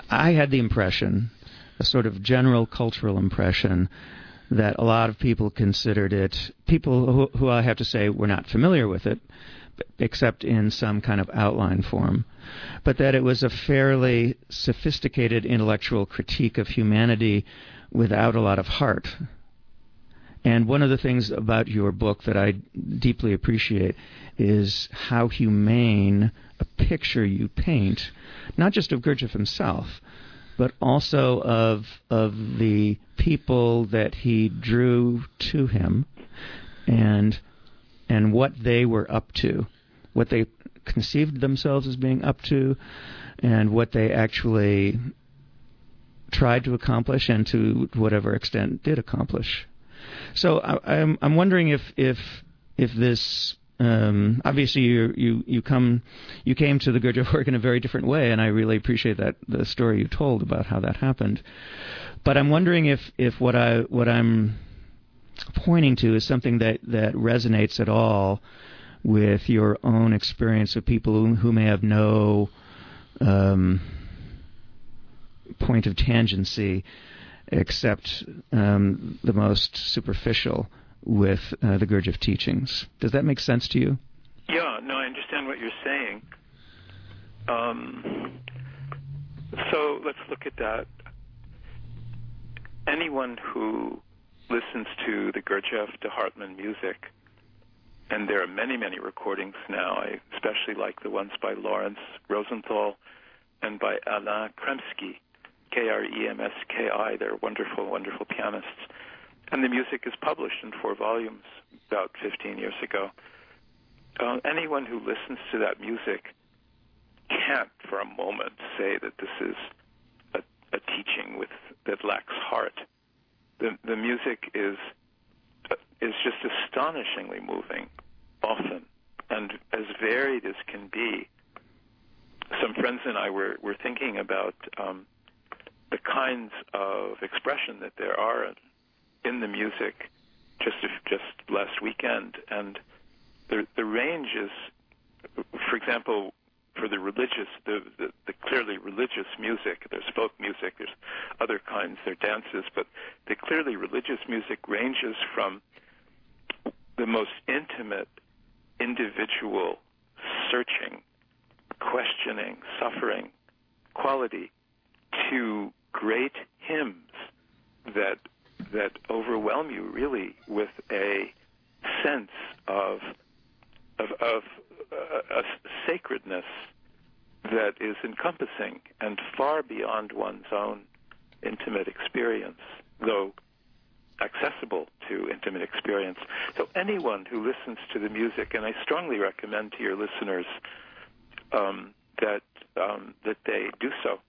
I had the impression, a sort of general cultural impression, that a lot of people considered it, people who, who I have to say were not familiar with it, except in some kind of outline form, but that it was a fairly sophisticated intellectual critique of humanity without a lot of heart. And one of the things about your book that I deeply appreciate is how humane a picture you paint, not just of Gurdjieff himself, but also of of the people that he drew to him, and and what they were up to, what they conceived themselves as being up to, and what they actually tried to accomplish, and to whatever extent did accomplish. So I, I'm I'm wondering if if if this um, obviously you you you come you came to the Gurdjieff (laughs) work in a very different way, and I really appreciate that the story you told about how that happened. But I'm wondering if if what I what I'm pointing to is something that that resonates at all with your own experience of people who, who may have no um, point of tangency except um, the most superficial with uh, the Gurdjieff teachings. Does that make sense to you? Yeah, no, I understand what you're saying. Um, so let's look at that. Anyone who listens to the Gurdjieff de Hartmann music, and there are many, many recordings now. I especially like the ones by Laurence Rosenthal and by Alain Kremski. K R E M S K I. They're wonderful, wonderful pianists. And the music is published in four volumes about 15 years ago. Uh, anyone who listens to that music can't for a moment say that this is a, a teaching with that lacks heart. The, the music is is just astonishingly moving, often, and as varied as can be. Some friends and I were, were thinking about um, the kinds of expression that there are in the music just just last weekend, and the the range is, for example, for the religious, the, the, the clearly religious music. There's folk music. There's other kinds. There are dances, but the clearly religious music ranges from the most intimate, individual, searching, questioning, suffering quality to great hymns that that overwhelm you really with a sense of of, of uh, a sacredness that is encompassing and far beyond one's own intimate experience, though accessible to intimate experience. So anyone who listens to the music, and I strongly recommend to your listeners um, that um, that they do so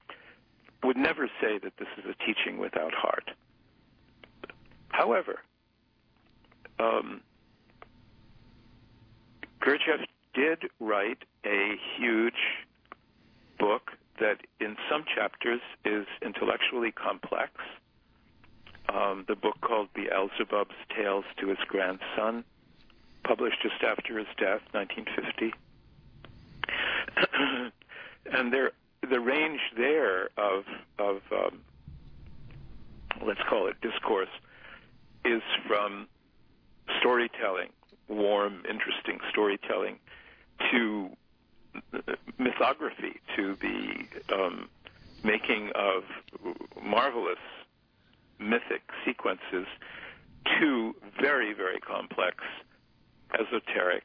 would never say that this is a teaching without heart. However, um, Gurdjieff did write a huge book that, in some chapters, is intellectually complex. um, the book called Beelzebub's Tales to His Grandson, published just after his death, 1950. (clears throat) and there, the range there of of um, let's call it discourse is from storytelling, warm, interesting storytelling, to mythography, to the um, making of marvelous mythic sequences, to very, very complex, esoteric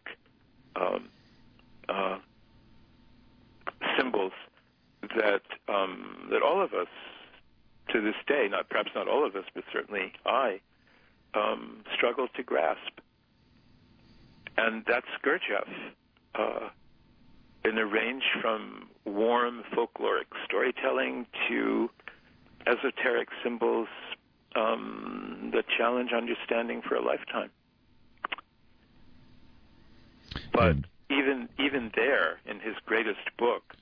um, uh, symbols that um, that all of us, to this day, not perhaps not all of us, but certainly I, um, struggle to grasp. And that's Gurdjieff. Uh, in a range from warm folkloric storytelling to esoteric symbols um, that challenge understanding for a lifetime. But even even there, in his greatest book,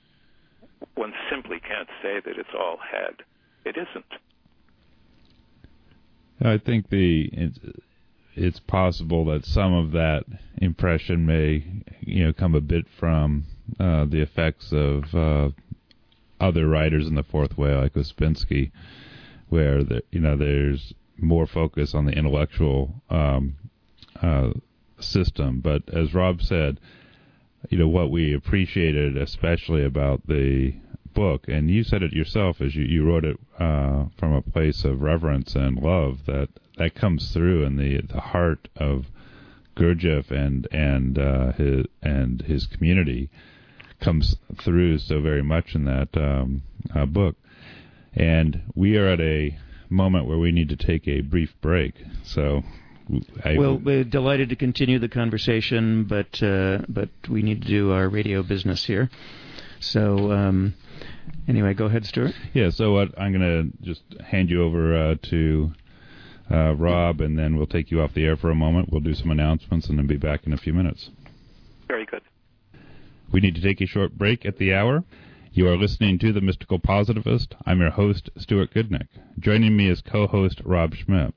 one simply can't say that it's all head. It isn't. I think the it's, it's possible that some of that impression may you know come a bit from uh, the effects of uh, other writers in the fourth way, like Ouspensky, where the, you know there's more focus on the intellectual um, uh, system. But as Rob said, you know what we appreciated especially about the book, and you said it yourself as you, you wrote it uh, from a place of reverence and love that that comes through in the the heart of Gurdjieff and and uh, his and his community comes through so very much in that um, uh, book. And we are at a moment where we need to take a brief break. So, I, well, we're delighted to continue the conversation, but uh, but we need to do our radio business here. So. Um, anyway, go ahead, Stuart. Yeah, so what, I'm going to just hand you over uh, to uh, Rob, and then we'll take you off the air for a moment. We'll do some announcements, and then be back in a few minutes. Very good. We need to take a short break at the hour. You are listening to The Mystical Positivist. I'm your host, Stuart Goodnick. Joining me is co-host Rob Schmitt.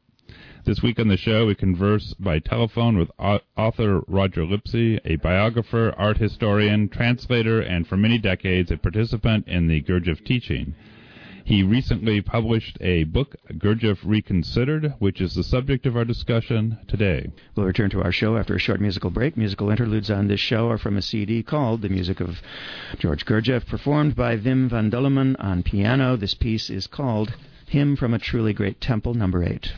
This week on the show, we converse by telephone with author Roger Lipsey, a biographer, art historian, translator, and for many decades a participant in the Gurdjieff teaching. He recently published a book, Gurdjieff Reconsidered, which is the subject of our discussion today. We'll return to our show after a short musical break. Musical interludes on this show are from a CD called The Music of George Gurdjieff, performed by Wim van Dullemen on piano. This piece is called Hymn from a Truly Great Temple, number 8.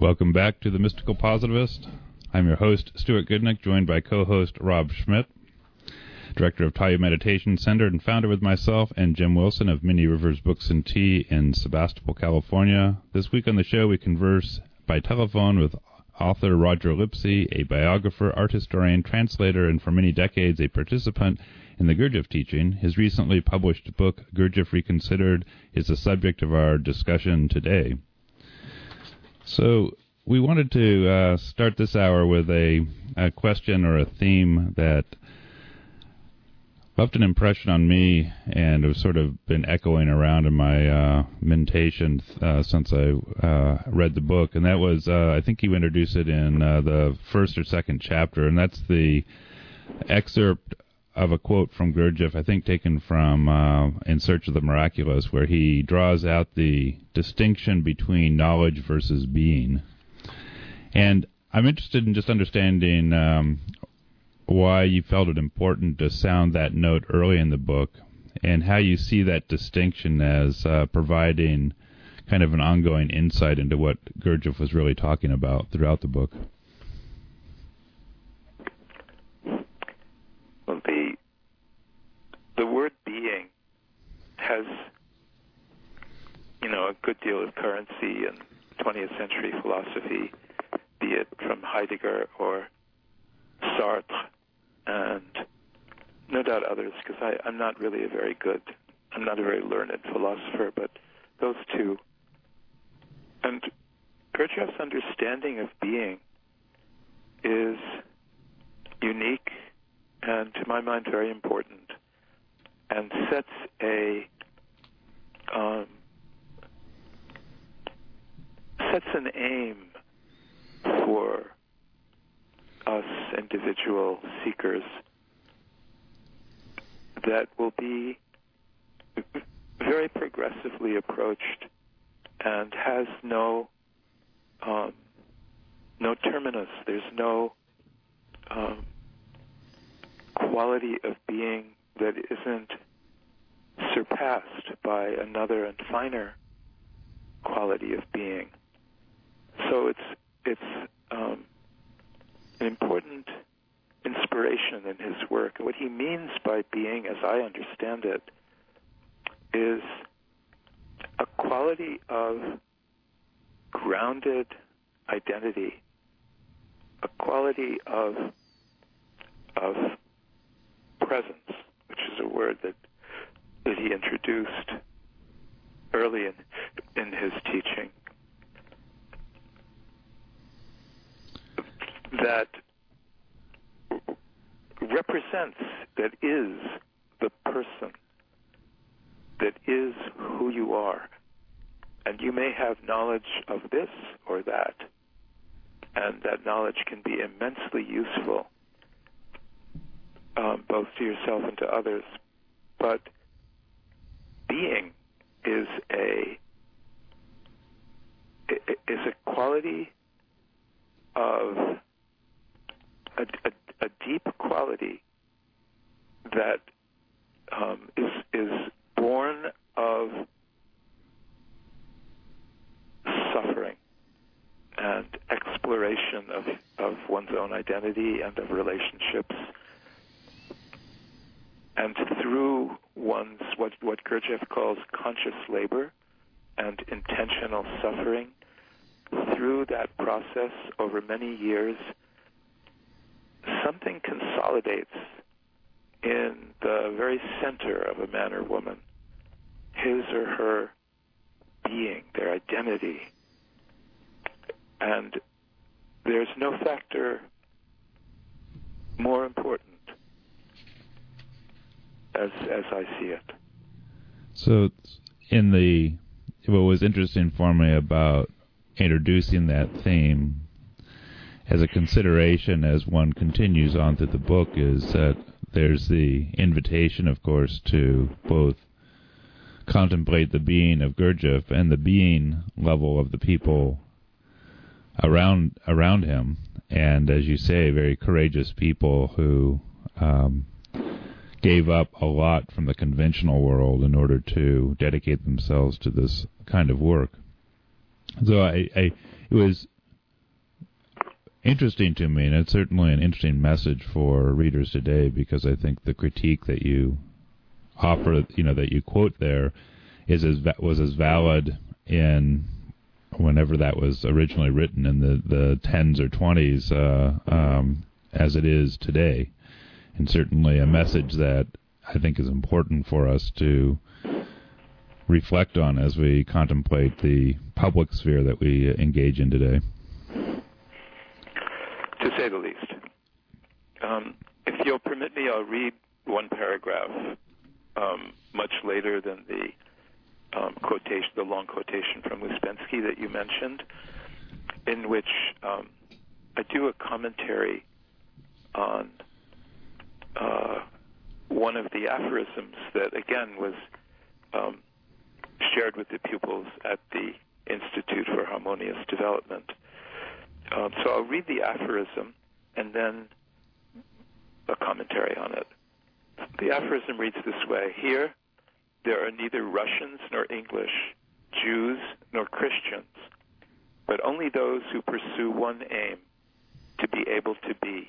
Welcome back to The Mystical Positivist. I'm your host, Stuart Goodnick, joined by co host Rob Schmidt, director of Tayu Meditation Center and founder with myself and Jim Wilson of Many Rivers Books and Tea in Sebastopol, California. This week on the show, we converse by telephone with author Roger Lipsey, a biographer, art historian, translator, and for many decades a participant in the Gurdjieff teaching. His recently published book, Gurdjieff Reconsidered, is the subject of our discussion today. So we wanted to uh, start this hour with a, a, question or a theme that left an impression on me and has sort of been echoing around in my uh, meditation uh, since I uh, read the book. And that was, uh, I think you introduced it in uh, the first or second chapter, and that's the excerpt of a quote from Gurdjieff, I think taken from uh, In Search of the Miraculous, where he draws out the distinction between knowledge versus being. And I'm interested in just understanding um, why you felt it important to sound that note early in the book and how you see that distinction as uh, providing kind of an ongoing insight into what Gurdjieff was really talking about throughout the book. Well, the the word being has, you know, a good deal of currency in 20th century philosophy, be it from Heidegger or Sartre, and no doubt others, because I'm not really a very good, I'm not a very learned philosopher, but those two. And Gurdjieff's understanding of being is unique and to my mind very important and sets a um, sets an aim for us individual seekers that will be very progressively approached and has no um, no terminus. There's no um, quality of being that isn't surpassed by another and finer quality of being. So it's it's um, an important inspiration in his work. What he means by being, as I understand it, is a quality of grounded identity, a quality of of presence, which is a word that that he introduced early in in his teaching. That represents, that is the person, that is who you are. And you may have knowledge of this or that, and that knowledge can be immensely useful um, both to yourself and to others. But being is a is a quality of a, a, a deep quality that um, is is born of suffering and exploration of of one's own identity and of relationships and through one's what what Gurdjieff calls conscious labor and intentional suffering, through that process over many years, something consolidates in the very center of a man or woman, his or her being, their identity. And there's no factor more important as as I see it. So, in the what was interesting for me about introducing that theme as a consideration as one continues on through the book is that there's the invitation, of course, to both contemplate the being of Gurdjieff and the being level of the people around around him, and as you say, very courageous people who um, gave up a lot from the conventional world in order to dedicate themselves to this kind of work. So I, I it was interesting to me, and it's certainly an interesting message for readers today because I think the critique that you offer, you know, that you quote there, is as was as valid in whenever that was originally written in the the tens or twenties uh, um, as it is today, and certainly a message that I think is important for us to reflect on as we contemplate the public sphere that we engage in today. To say the least. Um, if you'll permit me, I'll read one paragraph um, much later than the um, quotation, the long quotation from Ouspensky that you mentioned, in which um, I do a commentary on uh, one of the aphorisms that, again, was um, shared with the pupils at the Institute for Harmonious Development. Um, so I'll read the aphorism and then a commentary on it. The aphorism reads this way Here, there are neither Russians nor English, Jews nor Christians, but only those who pursue one aim to be able to be.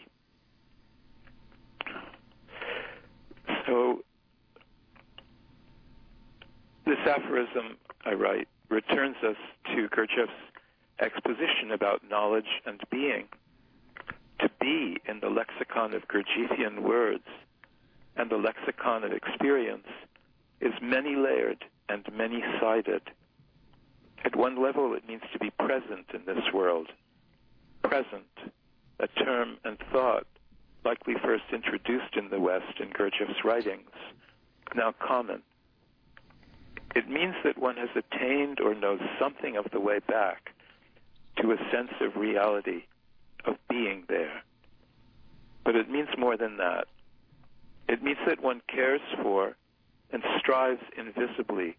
So, this aphorism, I write, returns us to Gurdjieff's exposition about knowledge and being. To be in the lexicon of Gurdjieffian words and the lexicon of experience is many layered and many sided. At one level, it means to be present in this world. Present, a term and thought likely first introduced in the West in Gurdjieff's writings, now common. It means that one has attained or knows something of the way back to a sense of reality, of being there. But it means more than that. It means that one cares for and strives invisibly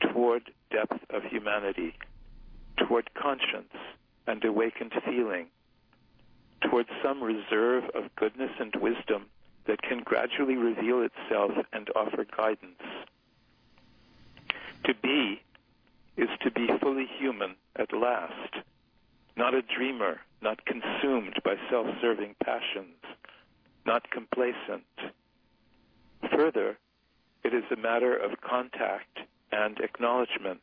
toward depth of humanity, toward conscience and awakened feeling, toward some reserve of goodness and wisdom that can gradually reveal itself and offer guidance. To be is to be fully human at last, not a dreamer, not consumed by self-serving passions, not complacent. Further, it is a matter of contact and acknowledgement,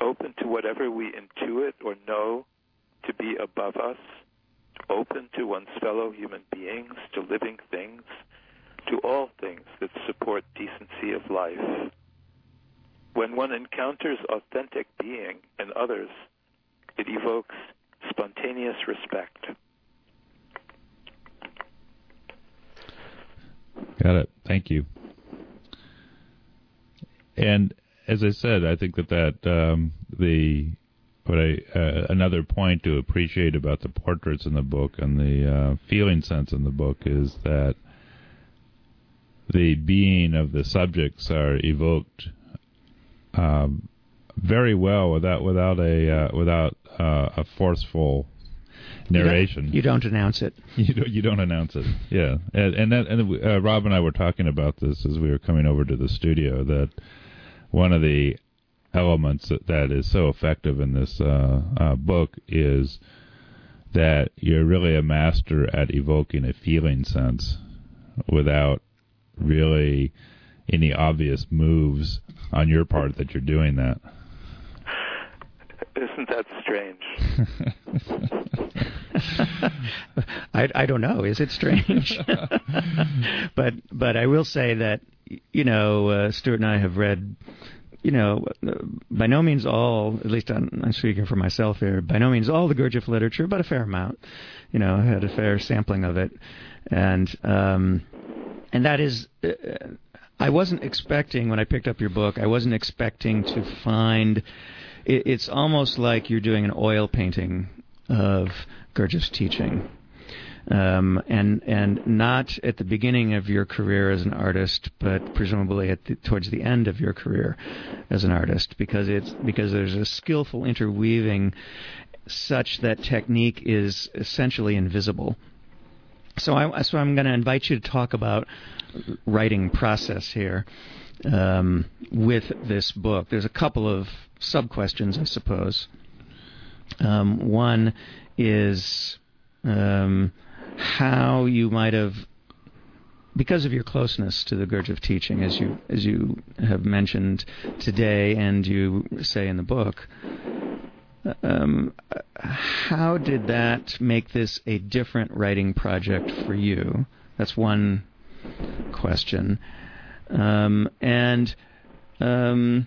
open to whatever we intuit or know to be above us, open to one's fellow human beings, to living things, to all things that support decency of life. When one encounters authentic being in others, it evokes spontaneous respect. Got it. Thank you. And as I said, I think that that um, the what I uh, another point to appreciate about the portraits in the book and the uh, feeling sense in the book is that the being of the subjects are evoked um, very well without without a uh, without uh, a forceful narration. You don't, you don't, announce it. (laughs) You don't. You don't announce it. Yeah, and and, that, and uh, Rob and I were talking about this as we were coming over to the studio that one of the elements that, that is so effective in this uh, uh, book is that you're really a master at evoking a feeling sense without really any obvious moves on your part that you're doing that. Isn't that strange? (laughs) I, I don't know. Is it strange? (laughs) but but I will say that you know uh, Stuart and I have read you know, by no means all, at least I'm, I'm, speaking for myself here, by no means all the Gurdjieff literature, but a fair amount. You know, I had a fair sampling of it. And, um, and that is, uh, I wasn't expecting, when I picked up your book, I wasn't expecting to find, it, it's almost like you're doing an oil painting of Gurdjieff's teaching. Um, and and not at the beginning of your career as an artist, but presumably at the, towards the end of your career as an artist, because it's because there's a skillful interweaving such that technique is essentially invisible. So I so I'm going to invite you to talk about writing process here um, with this book. There's a couple of sub questions, I suppose. Um, one is um, how you might have, because of your closeness to the Gurdjieff teaching, as you as you have mentioned today, and you say in the book. Um, how did that make this a different writing project for you? That's one question. Um, and um,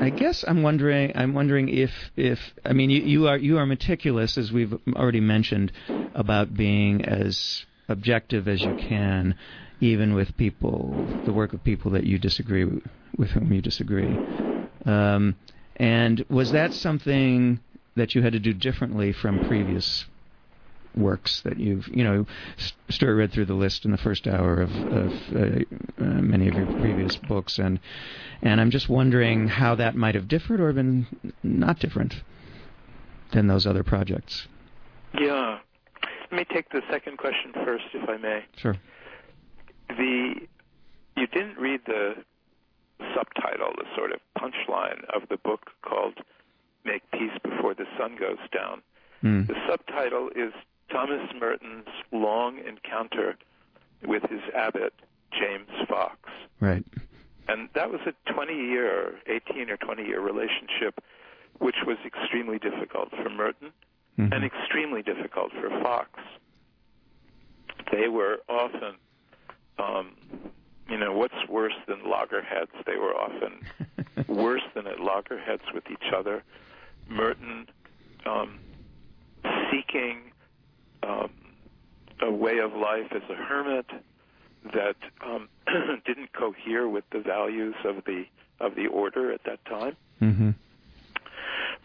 I guess I'm wondering. I'm wondering if, if I mean, you, you are you are meticulous, as we've already mentioned, about being as objective as you can, even with people, the work of people that you disagree with, with whom you disagree. Um, and was that something that you had to do differently from previous works that you've, you know, Stuart read through the list in the first hour of, of uh, uh, many of your previous books, and and I'm just wondering how that might have differed or been not different than those other projects. Yeah, let me take the second question first, if I may. Sure. The you didn't read the subtitle, the sort of punchline of the book called "Make Peace Before the Sun Goes Down." Mm. The subtitle is Thomas Merton's long encounter with his abbot, James Fox. Right. And that was a 20 year, 18 or 20 year relationship, which was extremely difficult for Merton mm-hmm. and extremely difficult for Fox. They were often, um, you know, what's worse than loggerheads? They were often (laughs) worse than at loggerheads with each other. Merton um, seeking um, a way of life as a hermit that um, (clears throat) didn't cohere with the values of the of the order at that time. Mm-hmm.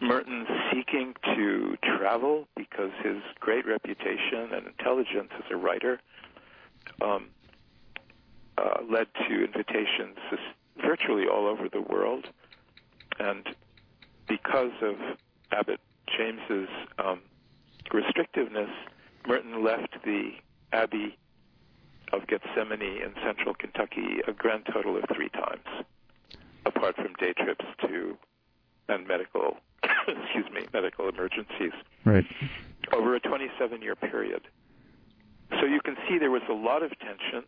Merton seeking to travel because his great reputation and intelligence as a writer um, uh, led to invitations virtually all over the world, and because of Abbot James's um, restrictiveness, Merton left the Abbey of Gethsemani in central Kentucky a grand total of three times, apart from day trips to and medical, (coughs) excuse me, medical emergencies. Right. Over a 27-year period. So you can see there was a lot of tension,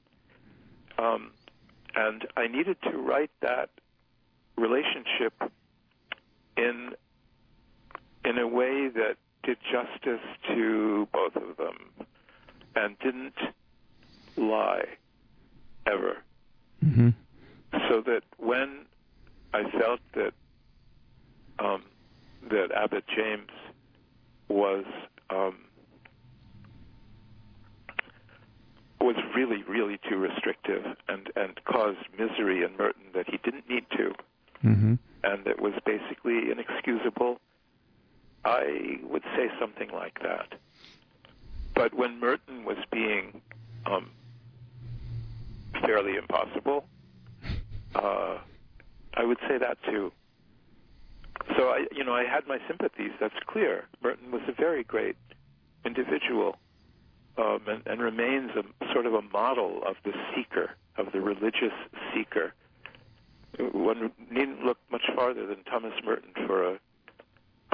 um, and I needed to write that relationship in in a way that did justice to both of them and didn't lie ever. Mm-hmm. So that when I felt that um, that Abbot James was um, was really, really too restrictive and and caused misery in Merton that he didn't need to, mm-hmm. and it was basically inexcusable I would say something like that. But when Merton was being um, fairly impossible, uh, I would say that too. So I, you know, I had my sympathies. That's clear. Merton was a very great individual, um, and, and remains a sort of a model of the seeker, of the religious seeker. One needn't look much farther than Thomas Merton for a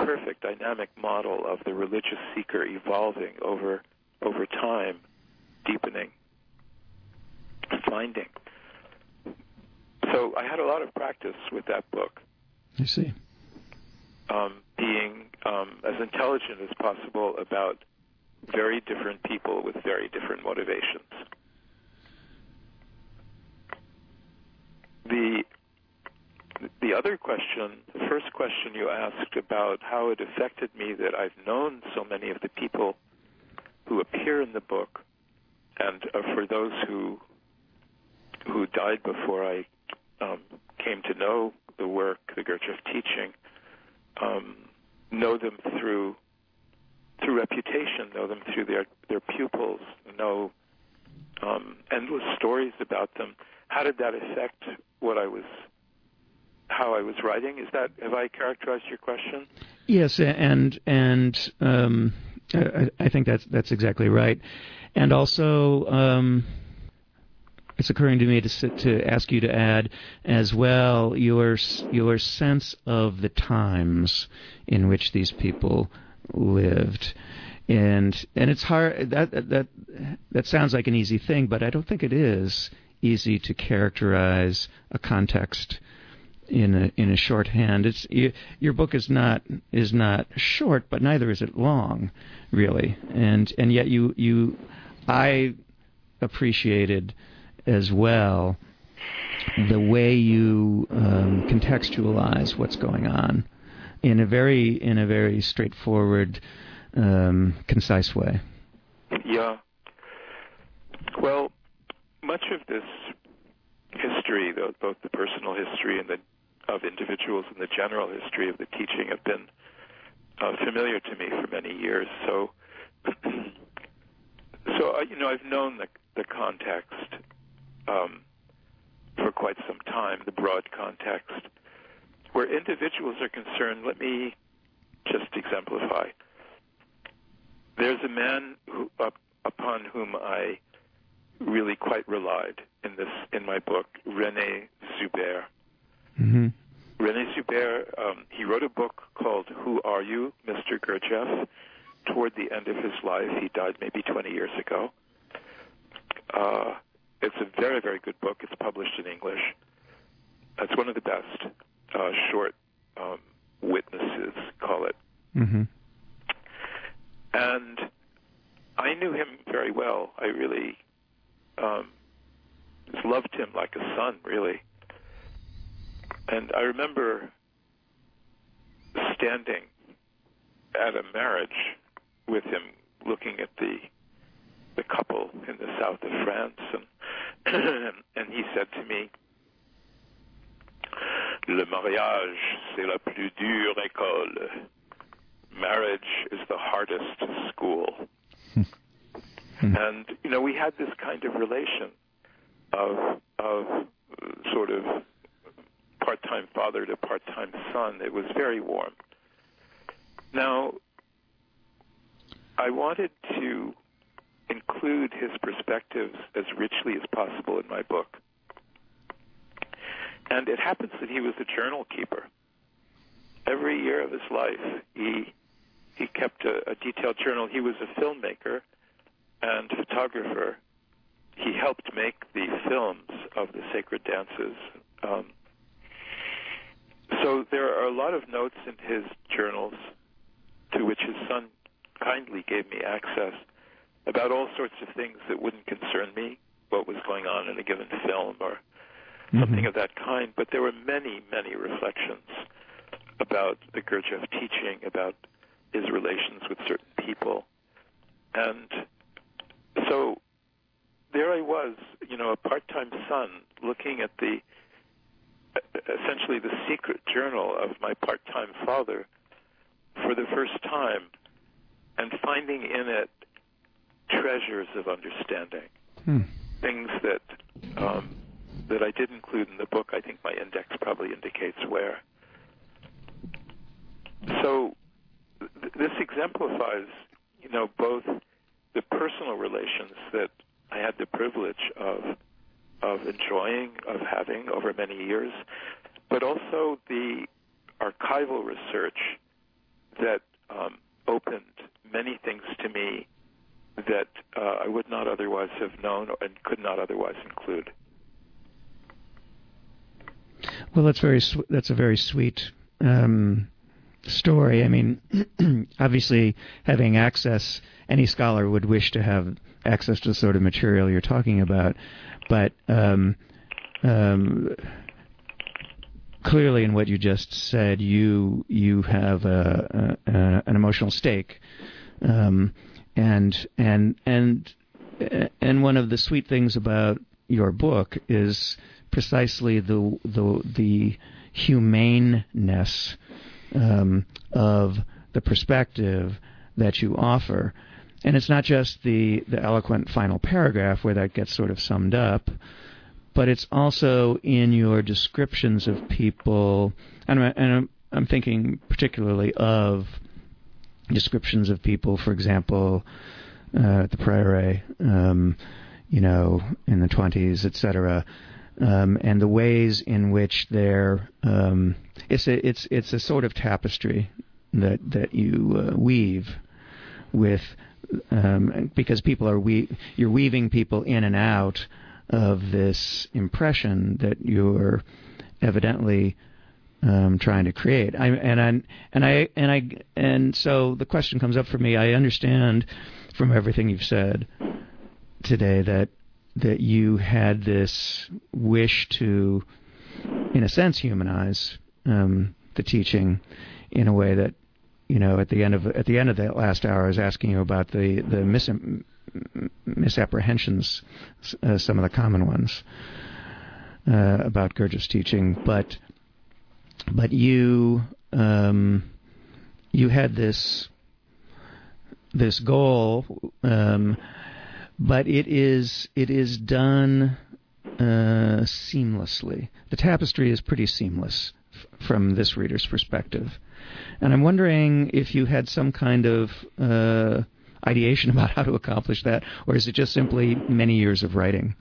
perfect dynamic model of the religious seeker evolving over over time, deepening, finding. So I had a lot of practice with that book. You see. Um, being um, as intelligent as possible about very different people with very different motivations. The the other question, the first question you asked about how it affected me that I've known so many of the people who appear in the book, and uh, for those who who died before I um, came to know the work, the Gurdjieff teaching, um, know them through through reputation, know them through their their pupils, know um, endless stories about them. How did that affect what I was how I was writing. Is that have I characterized your question? Yes, and and um, I, I, think that's that's exactly right. And also, um, it's occurring to me to to ask you to add as well your your sense of the times in which these people lived. and and it's hard that that that sounds like an easy thing, but I don't think it is easy to characterize a context in a in a shorthand. It's you, your book is not is not short, but neither is it long, really. And and yet you you I appreciated as well the way you um, contextualize what's going on in a very in a very straightforward, um, concise way. Yeah. Well, much of this history, both the personal history and the of individuals and the general history of the teaching have been uh, familiar to me for many years. So, (clears throat) so uh, you know, I've known the the context um, for quite some time, the broad context. Where individuals are concerned, let me just exemplify. There's a man who, uh, upon whom I really quite relied in this in my book, Rene Zuber. Mm-hmm. Rene Zuber, um, he wrote a book called "Who Are You, Mr. Gurdjieff?" Toward the end of his life, he died maybe 20 years ago. Uh, it's a very, very good book. It's published in English. It's one of the best uh, short um, witnesses, call it. Mm-hmm. And I knew him very well. I really um, loved him like a son, really. And I remember standing at a marriage with him, looking at the the couple in the south of France, and (clears throat) and he said to me, "Le mariage, c'est la plus dure école. Marriage is the hardest school." Hmm. and you know, we had this kind of relation of of uh, sort of part-time father to part-time son. It was very warm. Now, I wanted to include his perspectives as richly as possible in my book. And it happens that he was a journal keeper. Every year of his life, he he kept a, a detailed journal. He was a filmmaker and photographer. He helped make the films of the sacred dances. Um, so there are a lot of notes in his journals to which his son kindly gave me access about all sorts of things that wouldn't concern me, what was going on in a given film or mm-hmm. something of that kind. But there were many, many reflections about the Gurdjieff teaching, about his relations with certain people. And so there I was, you know, a part-time son looking at the essentially the secret journal of my part-time father for the first time and finding in it treasures of understanding, hmm. things that um, that I did include in the book. I think my index probably indicates where. So th- this exemplifies, you know, both the personal relations that I had the privilege of of enjoying, of having over many years, but also the archival research that um, opened many things to me that uh, I would not otherwise have known and could not otherwise include. Well, that's very sw- that's a very sweet um, story. I mean, (clears throat) obviously, having access, any scholar would wish to have access to the sort of material you're talking about, but um, um, clearly, in what you just said, you you have a, a, a, an emotional stake, um, and and and and one of the sweet things about your book is precisely the the the humaneness um, of the perspective that you offer. And it's not just the, the eloquent final paragraph where that gets sort of summed up, but it's also in your descriptions of people. And, I'm, and I'm, I'm thinking particularly of descriptions of people, for example, uh, at the Prieuré, um, you know, in the 20s, etc., um, and the ways in which they're um, it's a it's it's a sort of tapestry that that you uh, weave with um, because people are we you're weaving people in and out of this impression that you're evidently um, trying to create. I, and I and I and I and so the question comes up for me. I understand from everything you've said today that that you had this wish to, in a sense, humanize um, the teaching in a way that you know at the end of at the end of that last hour I was asking you about the the mis- misapprehensions, uh, some of the common ones uh, about Gurdjieff's teaching, but but you um, you had this this goal, um, but it is it is done uh, seamlessly. The tapestry is pretty seamless f- from this reader's perspective, and I'm wondering if you had some kind of uh, ideation (laughs) about how to accomplish that, or is it just simply many years of writing?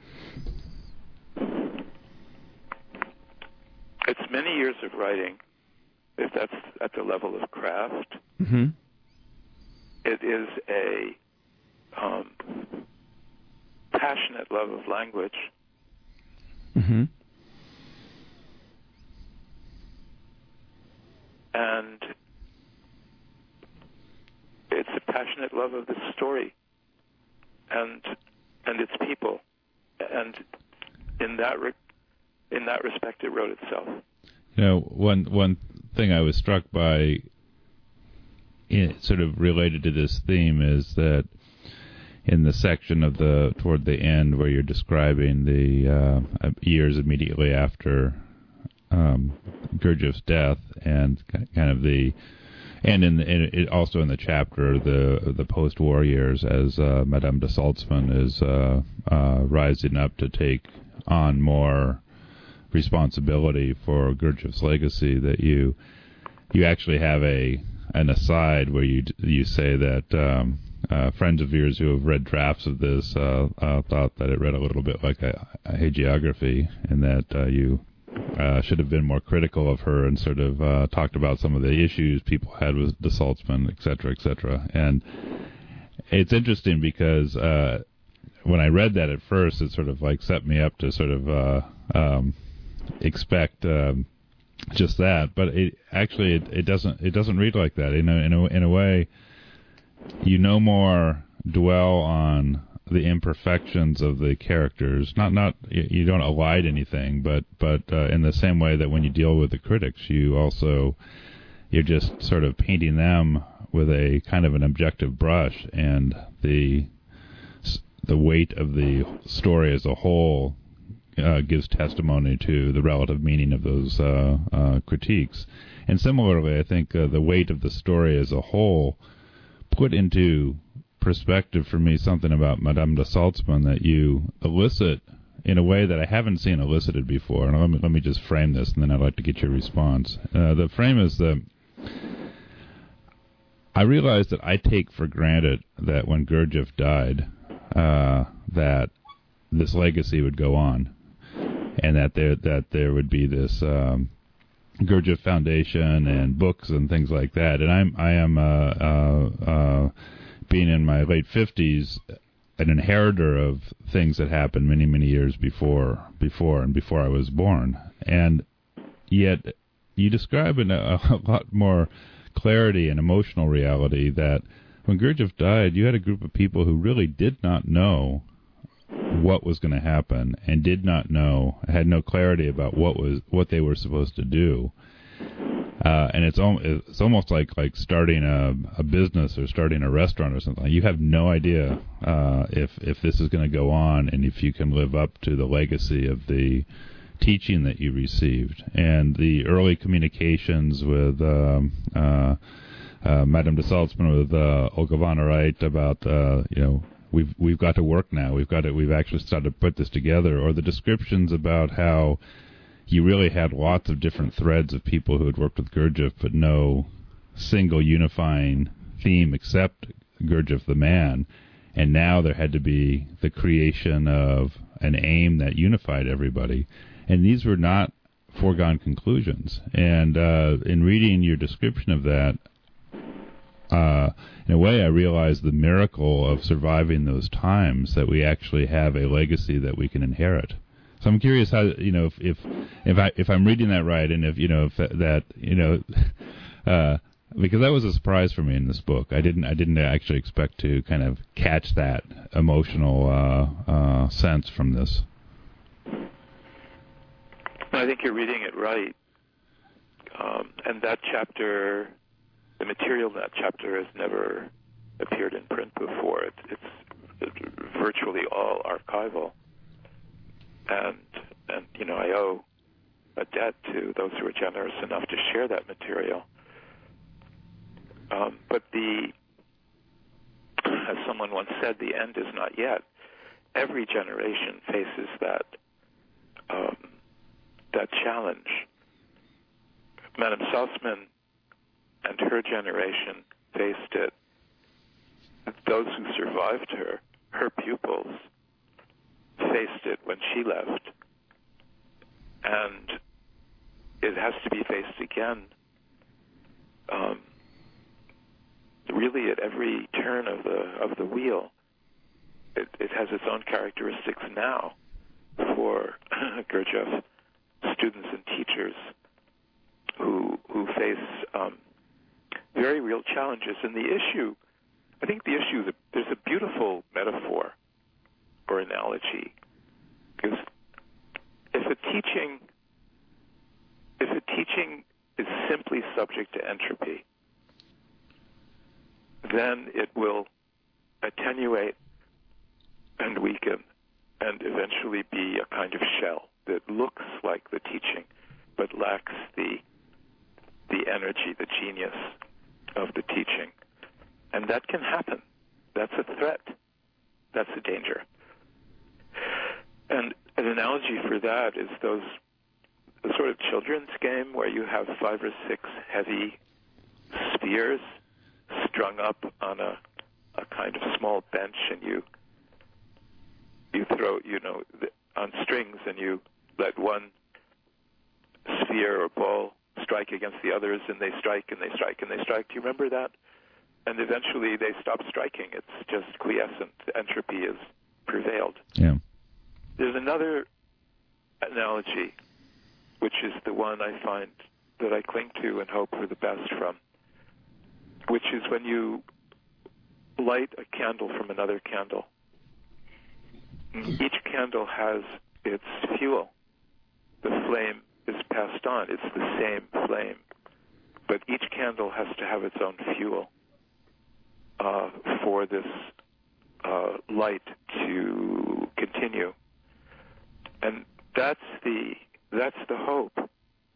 It's many years of writing, if that's at the level of craft. Mm-hmm. It is a um, passionate love of language. Mm-hmm. And it's a passionate love of the story and and its people. And in that re- in that respect, it wrote itself. You know, one one thing I was struck by, in, sort of related to this theme, is that in the section of the toward the end where you're describing the uh, years immediately after um, Gurdjieff's death and kind of the and in, in it also in the chapter the the post-war years as uh, Madame de Salzmann is uh, uh, rising up to take on more responsibility for Gurdjieff's legacy that you you actually have a an aside where you you say that um, uh, friends of yours who have read drafts of this uh, uh, thought that it read a little bit like a, a hagiography, and that uh, you uh, should have been more critical of her and sort of uh, talked about some of the issues people had with de Salzmann, et cetera, et cetera. And it's interesting because when I read that at first, it sort of like set me up to sort of um, expect. Um, just that, but it actually it, it doesn't it doesn't read like that. In a, in a in a way, you no more dwell on the imperfections of the characters. Not not you don't elide anything, but but uh, in the same way that when you deal with the critics, you also you're just sort of painting them with a kind of an objective brush, and the the weight of the story as a whole uh, gives testimony to the relative meaning of those uh, uh, critiques. And similarly, I think uh, the weight of the story as a whole put into perspective for me something about Madame de Salzmann that you elicit in a way that I haven't seen elicited before. And let me let me just frame this, and then I'd like to get your response. Uh, the frame is that I realize that I take for granted that when Gurdjieff died, uh, that this legacy would go on, and that there that there would be this. Um, Gurdjieff Foundation and books and things like that, and I'm I am uh, uh, uh, being in my late fifties, an inheritor of things that happened many many years before before and before I was born, and yet you describe in a, (laughs) a lot more clarity and emotional reality that when Gurdjieff died, you had a group of people who really did not know what was going to happen and did not know had no clarity about what was what they were supposed to do uh, and it's it's almost like like starting a, a business or starting a restaurant or something. You have no idea uh, if if this is going to go on and if you can live up to the legacy of the teaching that you received. And the early communications with um, uh, uh, Madame de Salzmann with uh, Olgivanna Wright about uh, you know we've we've got to work now. We've got to we've actually started to put this together. Or the descriptions about how you really had lots of different threads of people who had worked with Gurdjieff, but no single unifying theme except Gurdjieff the man. And now there had to be the creation of an aim that unified everybody. And these were not foregone conclusions. And uh, in reading your description of that, uh, in a way, I realized the miracle of surviving those times that we actually have a legacy that we can inherit. So I'm curious how you know if if if I if I'm reading that right, and if you know if that you know. (laughs) Uh, because that was a surprise for me in this book. I didn't I didn't actually expect to kind of catch that emotional uh, uh, sense from this. I think you're reading it right. Um, and that chapter, the material in that chapter has never appeared in print before. It, it's virtually all archival. And, and, you know, I owe a debt to those who are generous enough to share that material. Um, but the, as someone once said, the end is not yet. Every generation faces that um, that challenge. Madame Salzmann and her generation faced it. Those who survived her, her pupils, faced it when she left. And it has to be faced again, um, really at every turn of the of the wheel. It, it has its own characteristics now for (clears throat) Gurdjieff students and teachers who who face um, very real challenges. And the issue, I think, the issue there's a beautiful metaphor or analogy, because if a teaching if a teaching is simply subject to entropy, then it will attenuate and weaken and eventually be a kind of shell that looks like the teaching but lacks the the energy, the genius of the teaching. And that can happen. That's a threat. That's a danger. And an analogy for that is those the sort of children's game where you have five or six heavy spheres strung up on a a kind of small bench and you you throw you know on strings and you let one sphere or ball strike against the others, and they strike and they strike and they strike. Do you remember that? And eventually they stop striking. It's just quiescent. Entropy has prevailed. Yeah. There's another analogy, which is the one I find that I cling to and hope for the best from, which is when you light a candle from another candle. Each candle has its fuel the flame is passed on. It's the same flame. But each candle has to have its own fuel uh, for this uh, light to continue. And that's the that's the hope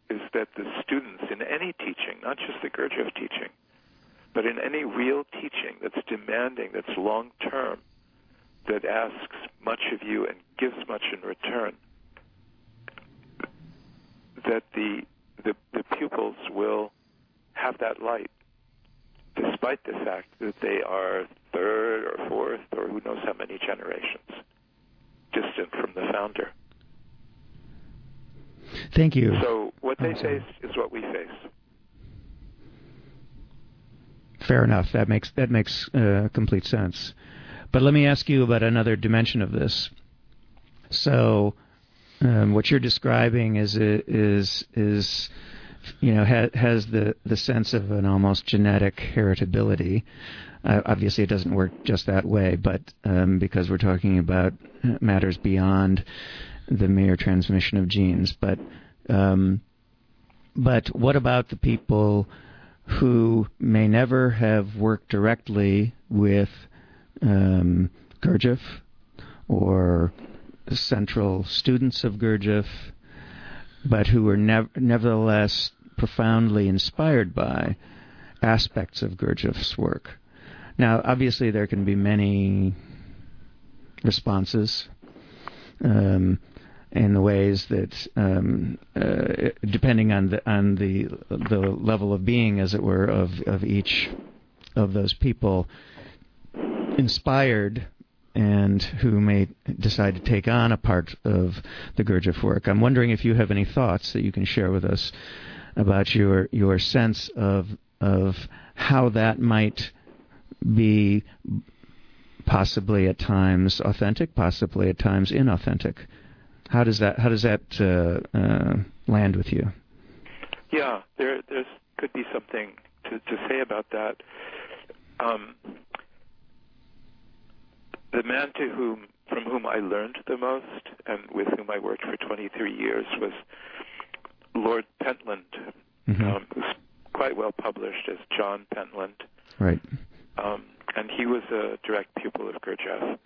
is that the students in any teaching, not just the Gurdjieff teaching, but in any real teaching that's demanding, that's long term, that asks much of you and gives much in return, that the, the, the pupils will have that light, despite the fact that they are third or fourth or who knows how many generations distant from the founder. Thank you. So what they face is what we face. Fair enough. That makes that makes uh, complete sense. But let me ask you about another dimension of this. So um, what you're describing is is is you know ha, has the the sense of an almost genetic heritability. Uh, obviously, it doesn't work just that way, but um, because we're talking about matters beyond the mere transmission of genes. But um, but what about the people who may never have worked directly with um, Gurdjieff or central students of Gurdjieff, but who were nev- nevertheless profoundly inspired by aspects of Gurdjieff's work. Now, obviously, there can be many responses um, in the ways that, um, uh, depending on the on the the level of being, as it were, of of each of those people, inspired and who may decide to take on a part of the Gurdjieff work. I'm wondering if you have any thoughts that you can share with us about your your sense of of how that might be possibly at times authentic, possibly at times inauthentic. How does that how does that uh, uh, land with you? Yeah, there there's could be something to, to say about that. Um, the man to whom from whom I learned the most and with whom I worked for 23 years was Lord Pentland, mm-hmm. um, who's quite well published as John Pentland. Right. Um, and he was a direct pupil of Gurdjieff.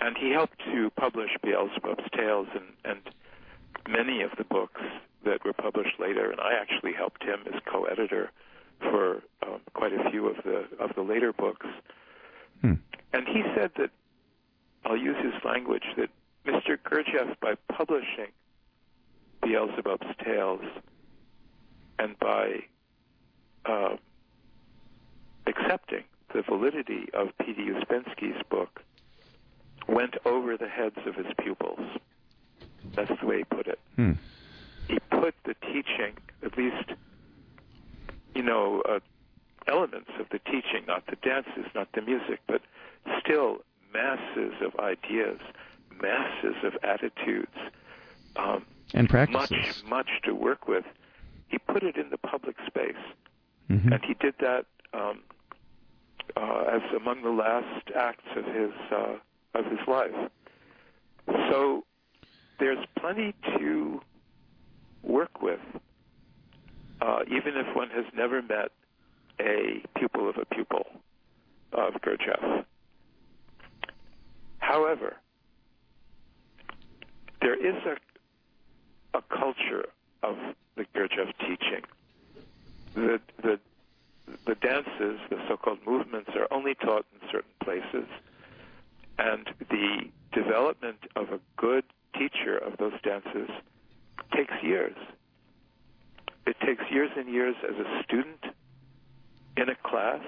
And he helped to publish Beelzebub's Tales and, and many of the books that were published later. And I actually helped him as co-editor for um, quite a few of the of the later books. Hmm. And he said that I'll use his language that Mr. Gurdjieff, by publishing Beelzebub's Tales and by uh, accepting the validity of P.D. Uspensky's book, went over the heads of his pupils. That's the way he put it. Hmm. He put the teaching, at least, you know, uh, elements of the teaching, not the dances, not the music, but still masses of ideas, masses of attitudes, um, and practices. Much, much to work with. He put it in the public space, mm-hmm. and he did that um, uh, as among the last acts of his uh, of his life. So there's plenty to work with, uh, even if one has never met a pupil of a pupil of Gurdjieff. However, there is a, a culture of the Gurdjieff teaching. The, the, the dances, the so-called movements, are only taught in certain places, and the development of a good teacher of those dances takes years. It takes years and years as a student in a class.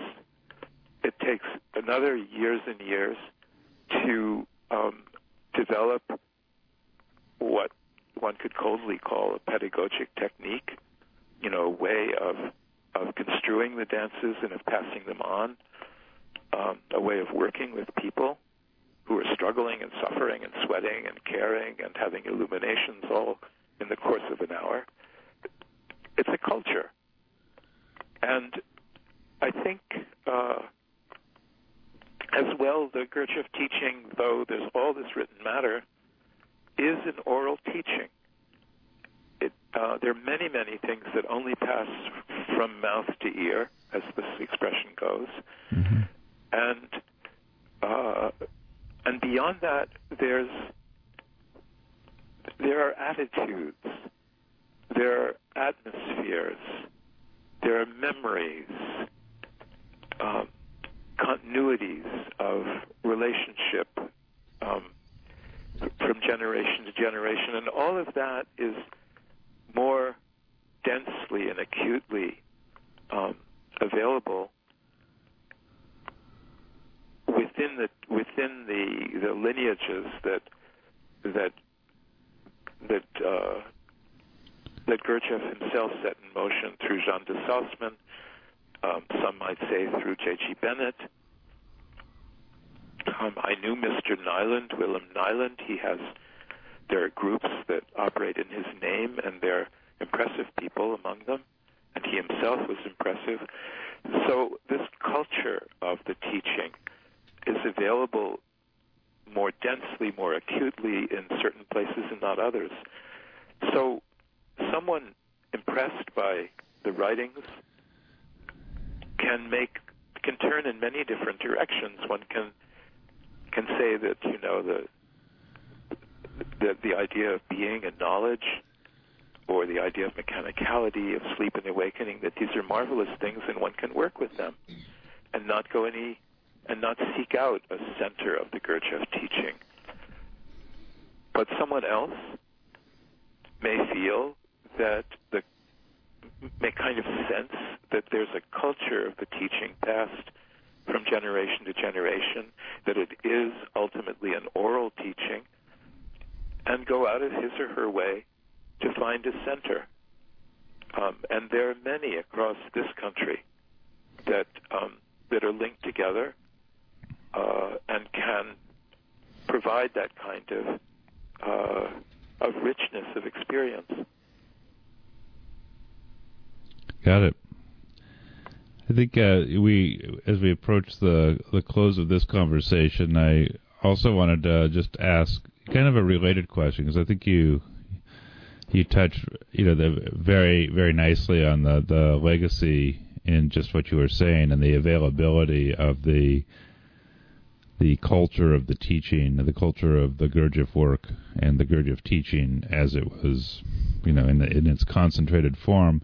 It takes another years and years to um, develop what one could coldly call a pedagogic technique, you know, a way of of construing the dances and of passing them on, um, a way of working with people who are struggling and suffering and sweating and caring and having illuminations all in the course of an hour. It's a culture, and I think uh, as well, the Gurdjieff teaching, though there's all this written matter, is an oral teaching. It, uh, there are many, many things that only pass from mouth to ear, as this expression goes, mm-hmm. and uh, and beyond that, there's there are attitudes, there are atmospheres, there are memories. Um, continuities of relationship um, from generation to generation, and all of that is more densely and acutely um, available within the within the the lineages that that that uh, that Gurdjieff himself set in motion through Jeanne de Salzmann, um, some might say through J.G. Bennett. Um, I knew Mr. Nyland, Willem Nyland. He has, there are groups that operate in his name, and they're impressive people among them, and he himself was impressive. So this culture of the teaching is available more densely, more acutely in certain places and not others. So someone impressed by the writings can make can turn in many different directions. One can can say that you know the the the idea of being and knowledge, or the idea of mechanicality, of sleep and awakening, that these are marvelous things, and one can work with them, and not go any and not seek out a center of the Gurdjieff teaching. But someone else may feel that the may kind of sense that there's a culture of the teaching passed from generation to generation, that it is ultimately an oral teaching, and go out of his or her way to find a center. Um, and there are many across this country that um, that are linked together uh, and can provide that kind of uh, of richness of experience. Got it. I think uh, we, as we approach the the close of this conversation, I also wanted to just ask kind of a related question because I think you you touch you know the very very nicely on the the legacy in just what you were saying and the availability of the the culture of the teaching, the culture of the Gurdjieff work and the Gurdjieff teaching as it was, you know, in, the, in its concentrated form.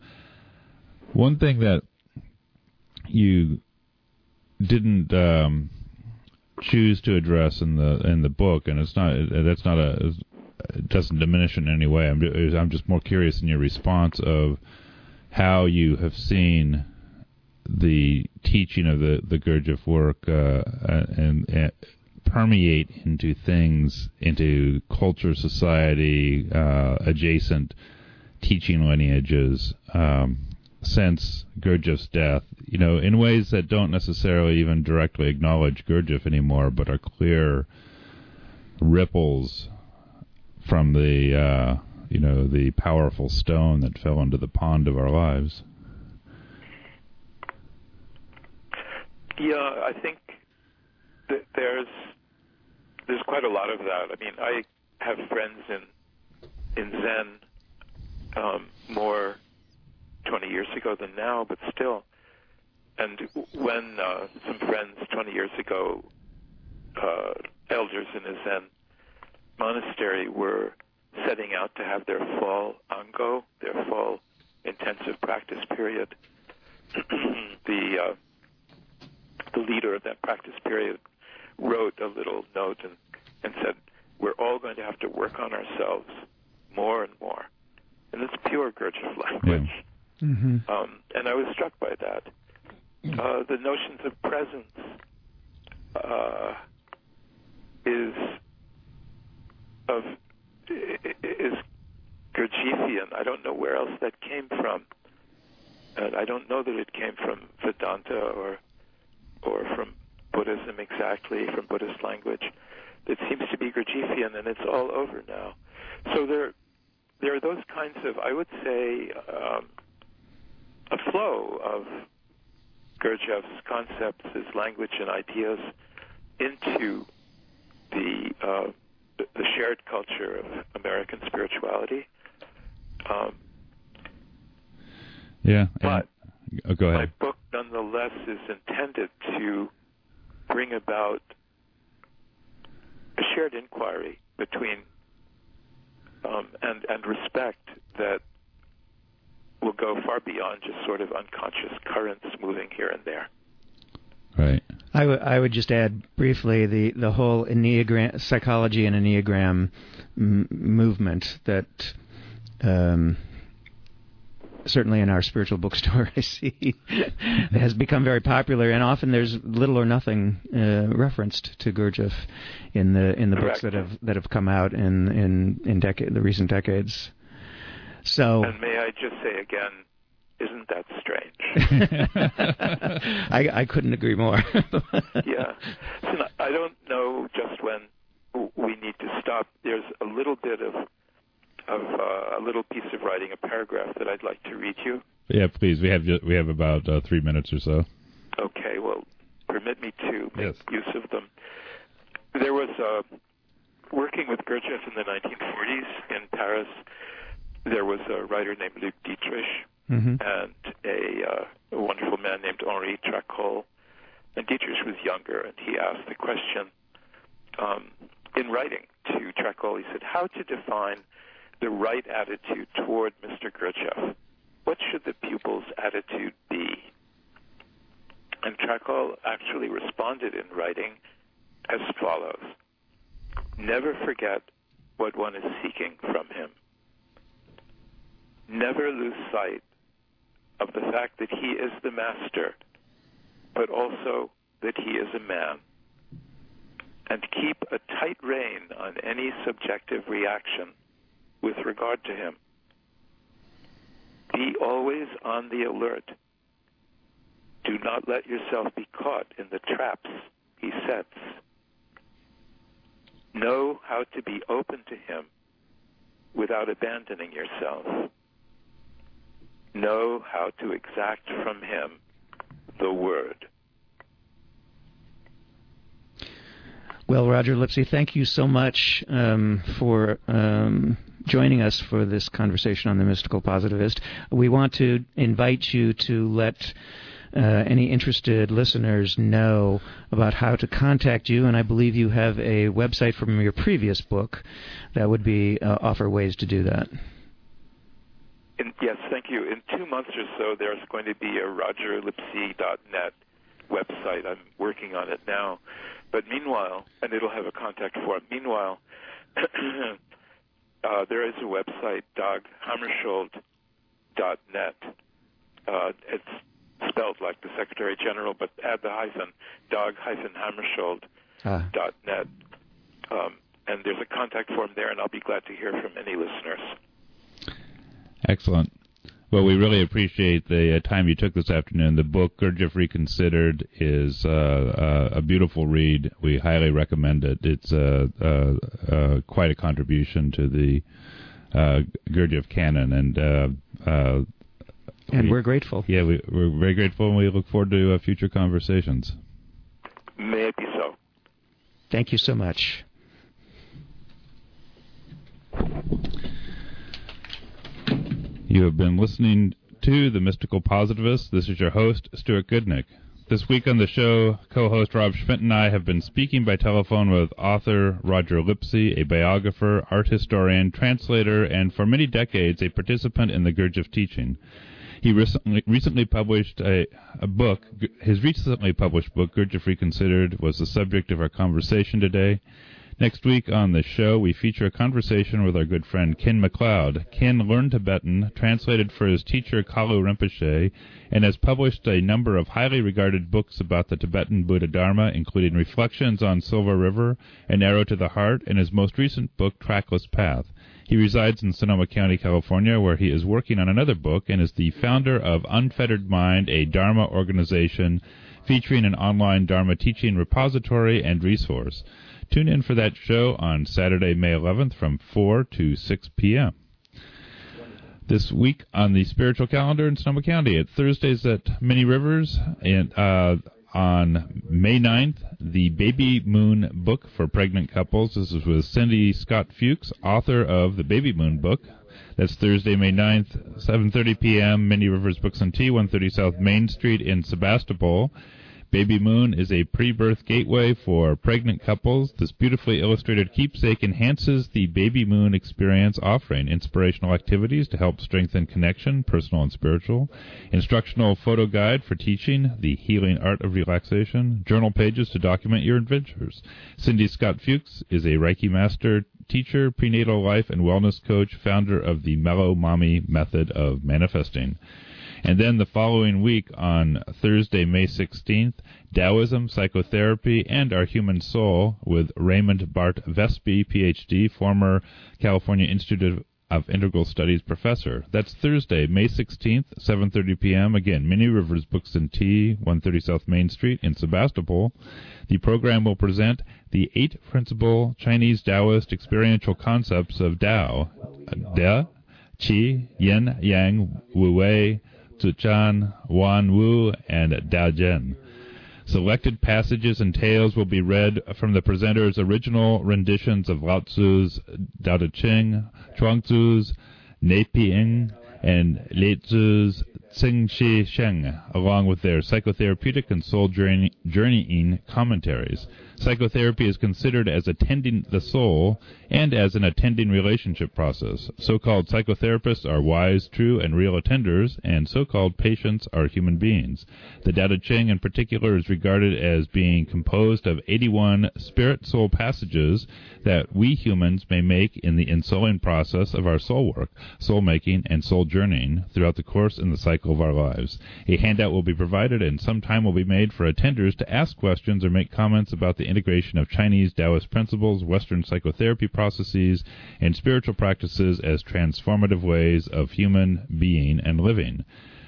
One thing that you didn't um, choose to address in the in the book, and it's not that's not a it doesn't diminish in any way. I'm I'm just more curious in your response of how you have seen the teaching of the the Gurdjieff work uh, and, and, permeate into things, into culture, society, uh, adjacent teaching lineages. Um, since Gurdjieff's death, you know, in ways that don't necessarily even directly acknowledge Gurdjieff anymore, but are clear ripples from the, uh, you know, the powerful stone that fell into the pond of our lives. Yeah, I think that there's there's quite a lot of that. I mean, I have friends in in Zen um, more 20 years ago than now, but still. And when uh, some friends 20 years ago, uh, elders in a Zen monastery, were setting out to have their fall ango, their fall intensive practice period, (clears throat) the uh, the leader of that practice period wrote a little note and, and said, "We're all going to have to work on ourselves more and more." And it's pure Gurdjieff language. Yeah. Mm-hmm. Um, and I was struck by that. Uh, the notions of presence uh, is of is Gurdjieffian. I don't know where else that came from, and I don't know that it came from Vedanta or or from Buddhism exactly, from Buddhist language. It seems to be Gurdjieffian, and it's all over now. So there, there are those kinds of, I would say, um, a flow of Gurdjieff's concepts, his language and ideas into the uh, the shared culture of American spirituality. Um, yeah, but oh, go ahead. My book, nonetheless, is intended to bring about a shared inquiry between um, and and respect that will go far beyond just sort of unconscious currents moving here and there. Right. I, w- I would just add briefly the, the whole enneagram psychology and enneagram m- movement that um, certainly in our spiritual bookstore (laughs) I see has become very popular, and often there's little or nothing uh, referenced to Gurdjieff in the in the Correct. books that have that have come out in in in decade the recent decades. So And may I just say again, isn't that strange? (laughs) I, I couldn't agree more. (laughs) yeah. So no- I don't know just when we need to stop. There's a little bit of of uh, a little piece of writing, a paragraph that I'd like to read you. Yeah, please. We have we have about uh, three minutes or so. Okay, well, permit me to make Yes. use of them. There was uh, working with Gurdjieff in the 1940s in Paris. There was a writer named Luc Dietrich hmm and a, uh, a wonderful man named Henri Tracol. And Dietrich was younger, and he asked the question um, in writing to Tracol. He said, "How to define the right attitude toward Mr. Gurdjieff? What should the pupil's attitude be?" And Tracol actually responded in writing as follows: "Never forget what one is seeking from him. Never lose sight of the fact that he is the master, but also that he is a man. And keep a tight rein on any subjective reaction with regard to him. Be always on the alert. Do not let yourself be caught in the traps he sets. Know how to be open to him without abandoning yourself. Know how to exact from him the word. Well, Roger Lipsey, thank you so much um, for um, joining us for this conversation on the mystical positivist. We want to invite you to let uh, any interested listeners know about how to contact you, and I believe you have a website from your previous book that would be uh, offer ways to do that. In, yes, thank you. In two months or so, there's going to be a rogerlipsey.net website. I'm working on it now. But meanwhile, and it'll have a contact form. Meanwhile, (coughs) uh, there is a website, daghammarskjold.net. Uh, it's spelled like the Secretary General, but add the hyphen, dag-hammarskjold.net. Ah. Um, and there's a contact form there, and I'll be glad to hear from any listeners. Excellent. Well, we really appreciate the uh, time you took this afternoon. The book Gurdjieff Reconsidered is uh, uh, a beautiful read. We highly recommend it. It's uh, uh, uh, quite a contribution to the Gurdjieff canon, and and we, are grateful. Yeah, we, are very grateful, and we look forward to future conversations. May it be so. Thank you so much. You have been listening to The Mystical Positivist. This is your host, Stuart Goodnick. This week on the show, co-host Rob Schmidt and I have been speaking by telephone with author Roger Lipsey, a biographer, art historian, translator, and for many decades a participant in the Gurdjieff teaching. He recently, recently published a, a book. His recently published book, Gurdjieff Reconsidered, was the subject of our conversation today. Next week on the show, we feature a conversation with our good friend Ken McLeod. Ken learned Tibetan, translated for his teacher Kalu Rinpoche, and has published a number of highly regarded books about the Tibetan Buddha Dharma, including Reflections on Silver River, An Arrow to the Heart, and his most recent book, Trackless Path. He resides in Sonoma County, California, where he is working on another book and is the founder of Unfettered Mind, a Dharma organization featuring an online Dharma teaching repository and resource. Tune in for that show on Saturday, May 11th from 4 to 6 p.m. This week on the spiritual calendar in Sonoma County, at Thursdays at Many Rivers, and uh, on May 9th, the Baby Moon book for pregnant couples. This is with Cindy Scott Fuchs, author of the Baby Moon book. That's Thursday, May 9th, 7.30 p.m., Many Rivers Books and Tea, 130 South Main Street in Sebastopol. Baby Moon is a pre-birth gateway for pregnant couples. This beautifully illustrated keepsake enhances the Baby Moon experience, offering inspirational activities to help strengthen connection, personal and spiritual, instructional photo guide for teaching the healing art of relaxation, journal pages to document your adventures. Cindy Scott Fuchs is a Reiki master, teacher, prenatal life and wellness coach, founder of the Mellow Mommy method of manifesting. And then the following week on Thursday, May 16th, Taoism, Psychotherapy, and Our Human Soul with Raymond Bart Vespi, PhD, former California Institute of Integral Studies professor. That's Thursday, May 16th, 7:30 p.m. Again, Many Rivers Books and Tea, 130 South Main Street in Sebastopol. The program will present the eight principal Chinese Taoist experiential concepts of Tao: De, Qi, Yin, Yang, Wu Wei, Zuchan, Wan Wu, and Dao. Selected passages and tales will be read from the presenter's original renditions of Lao Tzu's Tao Te Ching, Chuang Neiping, and Lai Tzu's Tsing Shi Sheng, along with their psychotherapeutic and soul journeying commentaries. Psychotherapy is considered as attending the soul and as an attending relationship process. So-called psychotherapists are wise, true, and real attenders, and so-called patients are human beings. The Tao Te Ching in particular is regarded as being composed of 81 spirit-soul passages that we humans may make in the ensouling process of our soul work, soul making, and soul journeying throughout the course and the cycle of our lives. A handout will be provided and some time will be made for attenders to ask questions or make comments about the integration of Chinese Taoist principles, Western psychotherapy processes, and spiritual practices as transformative ways of human being and living.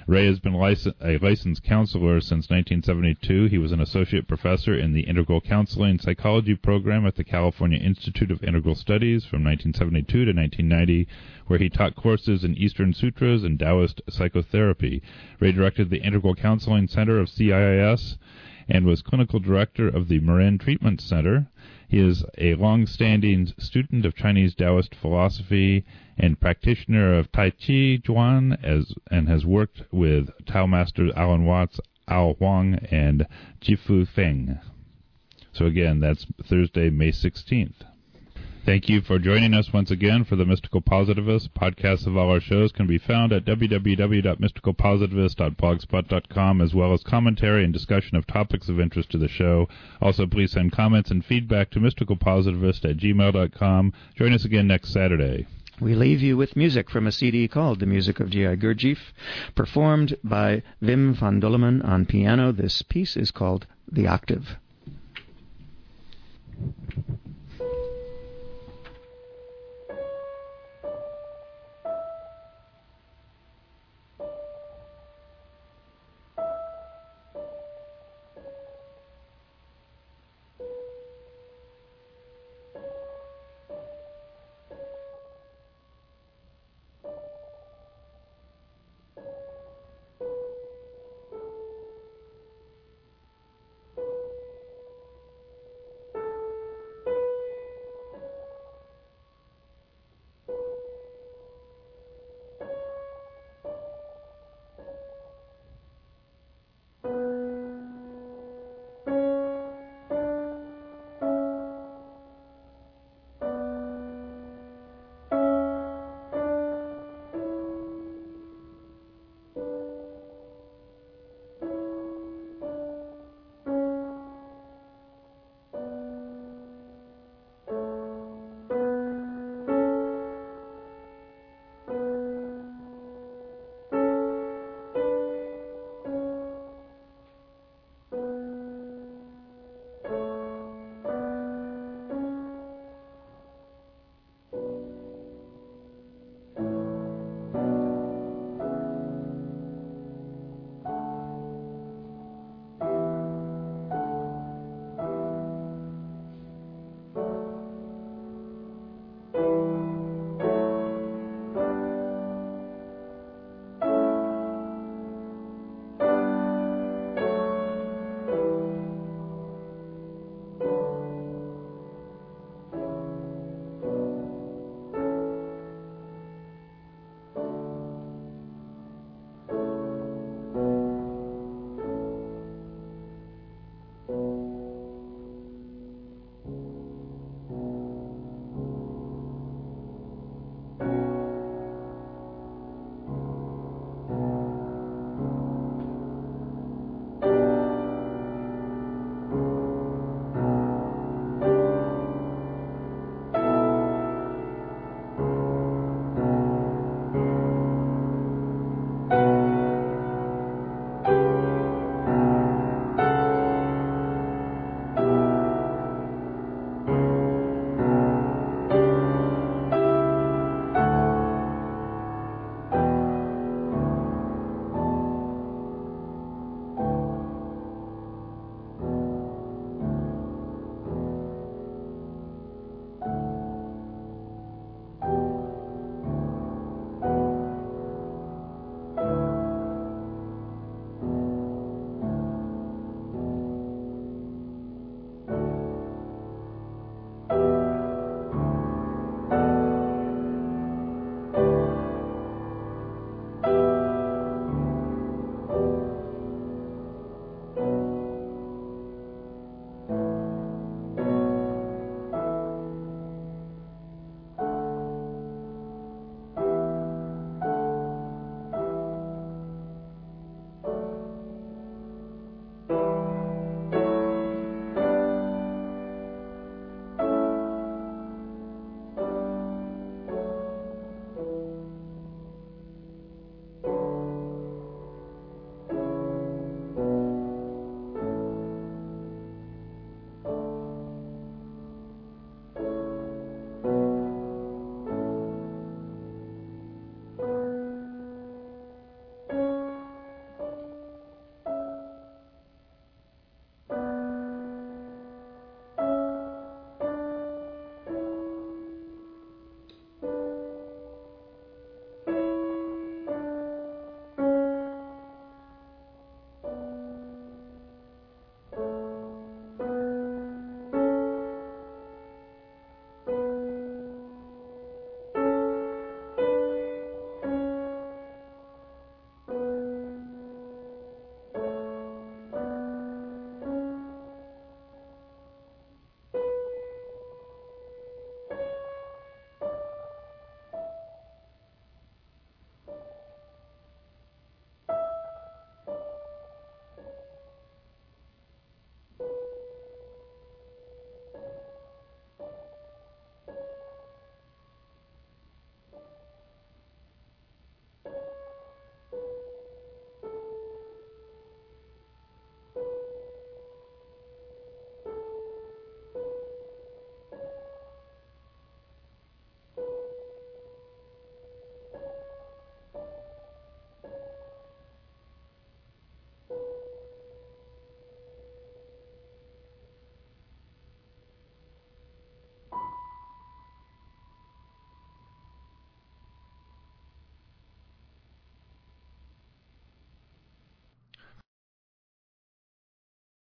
Ray has been a licensed counselor since 1972. He was an associate professor in the Integral Counseling Psychology program at the California Institute of Integral Studies from 1972 to 1990, where he taught courses in Eastern Sutras and Taoist psychotherapy. Ray directed the Integral Counseling Center of CIIS and was clinical director of the Marin Treatment Center. He is a long-standing student of Chinese Taoist philosophy and practitioner of Tai Chi Chuan as, and has worked with Tao masters Alan Watts, Al Huang, and Gia-Fu Feng. So again, that's Thursday, May 16th. Thank you for joining us once again for the Mystical Positivist. Podcasts of all our shows can be found at www.mysticalpositivist.blogspot.com as well as commentary and discussion of topics of interest to the show. Also, please send comments and feedback to mysticalpositivist at gmail.com. Join us again next Saturday. We leave you with music from a CD called The Music of G.I. Gurdjieff, performed by Wim van Dullemen on piano. This piece is called The Octave.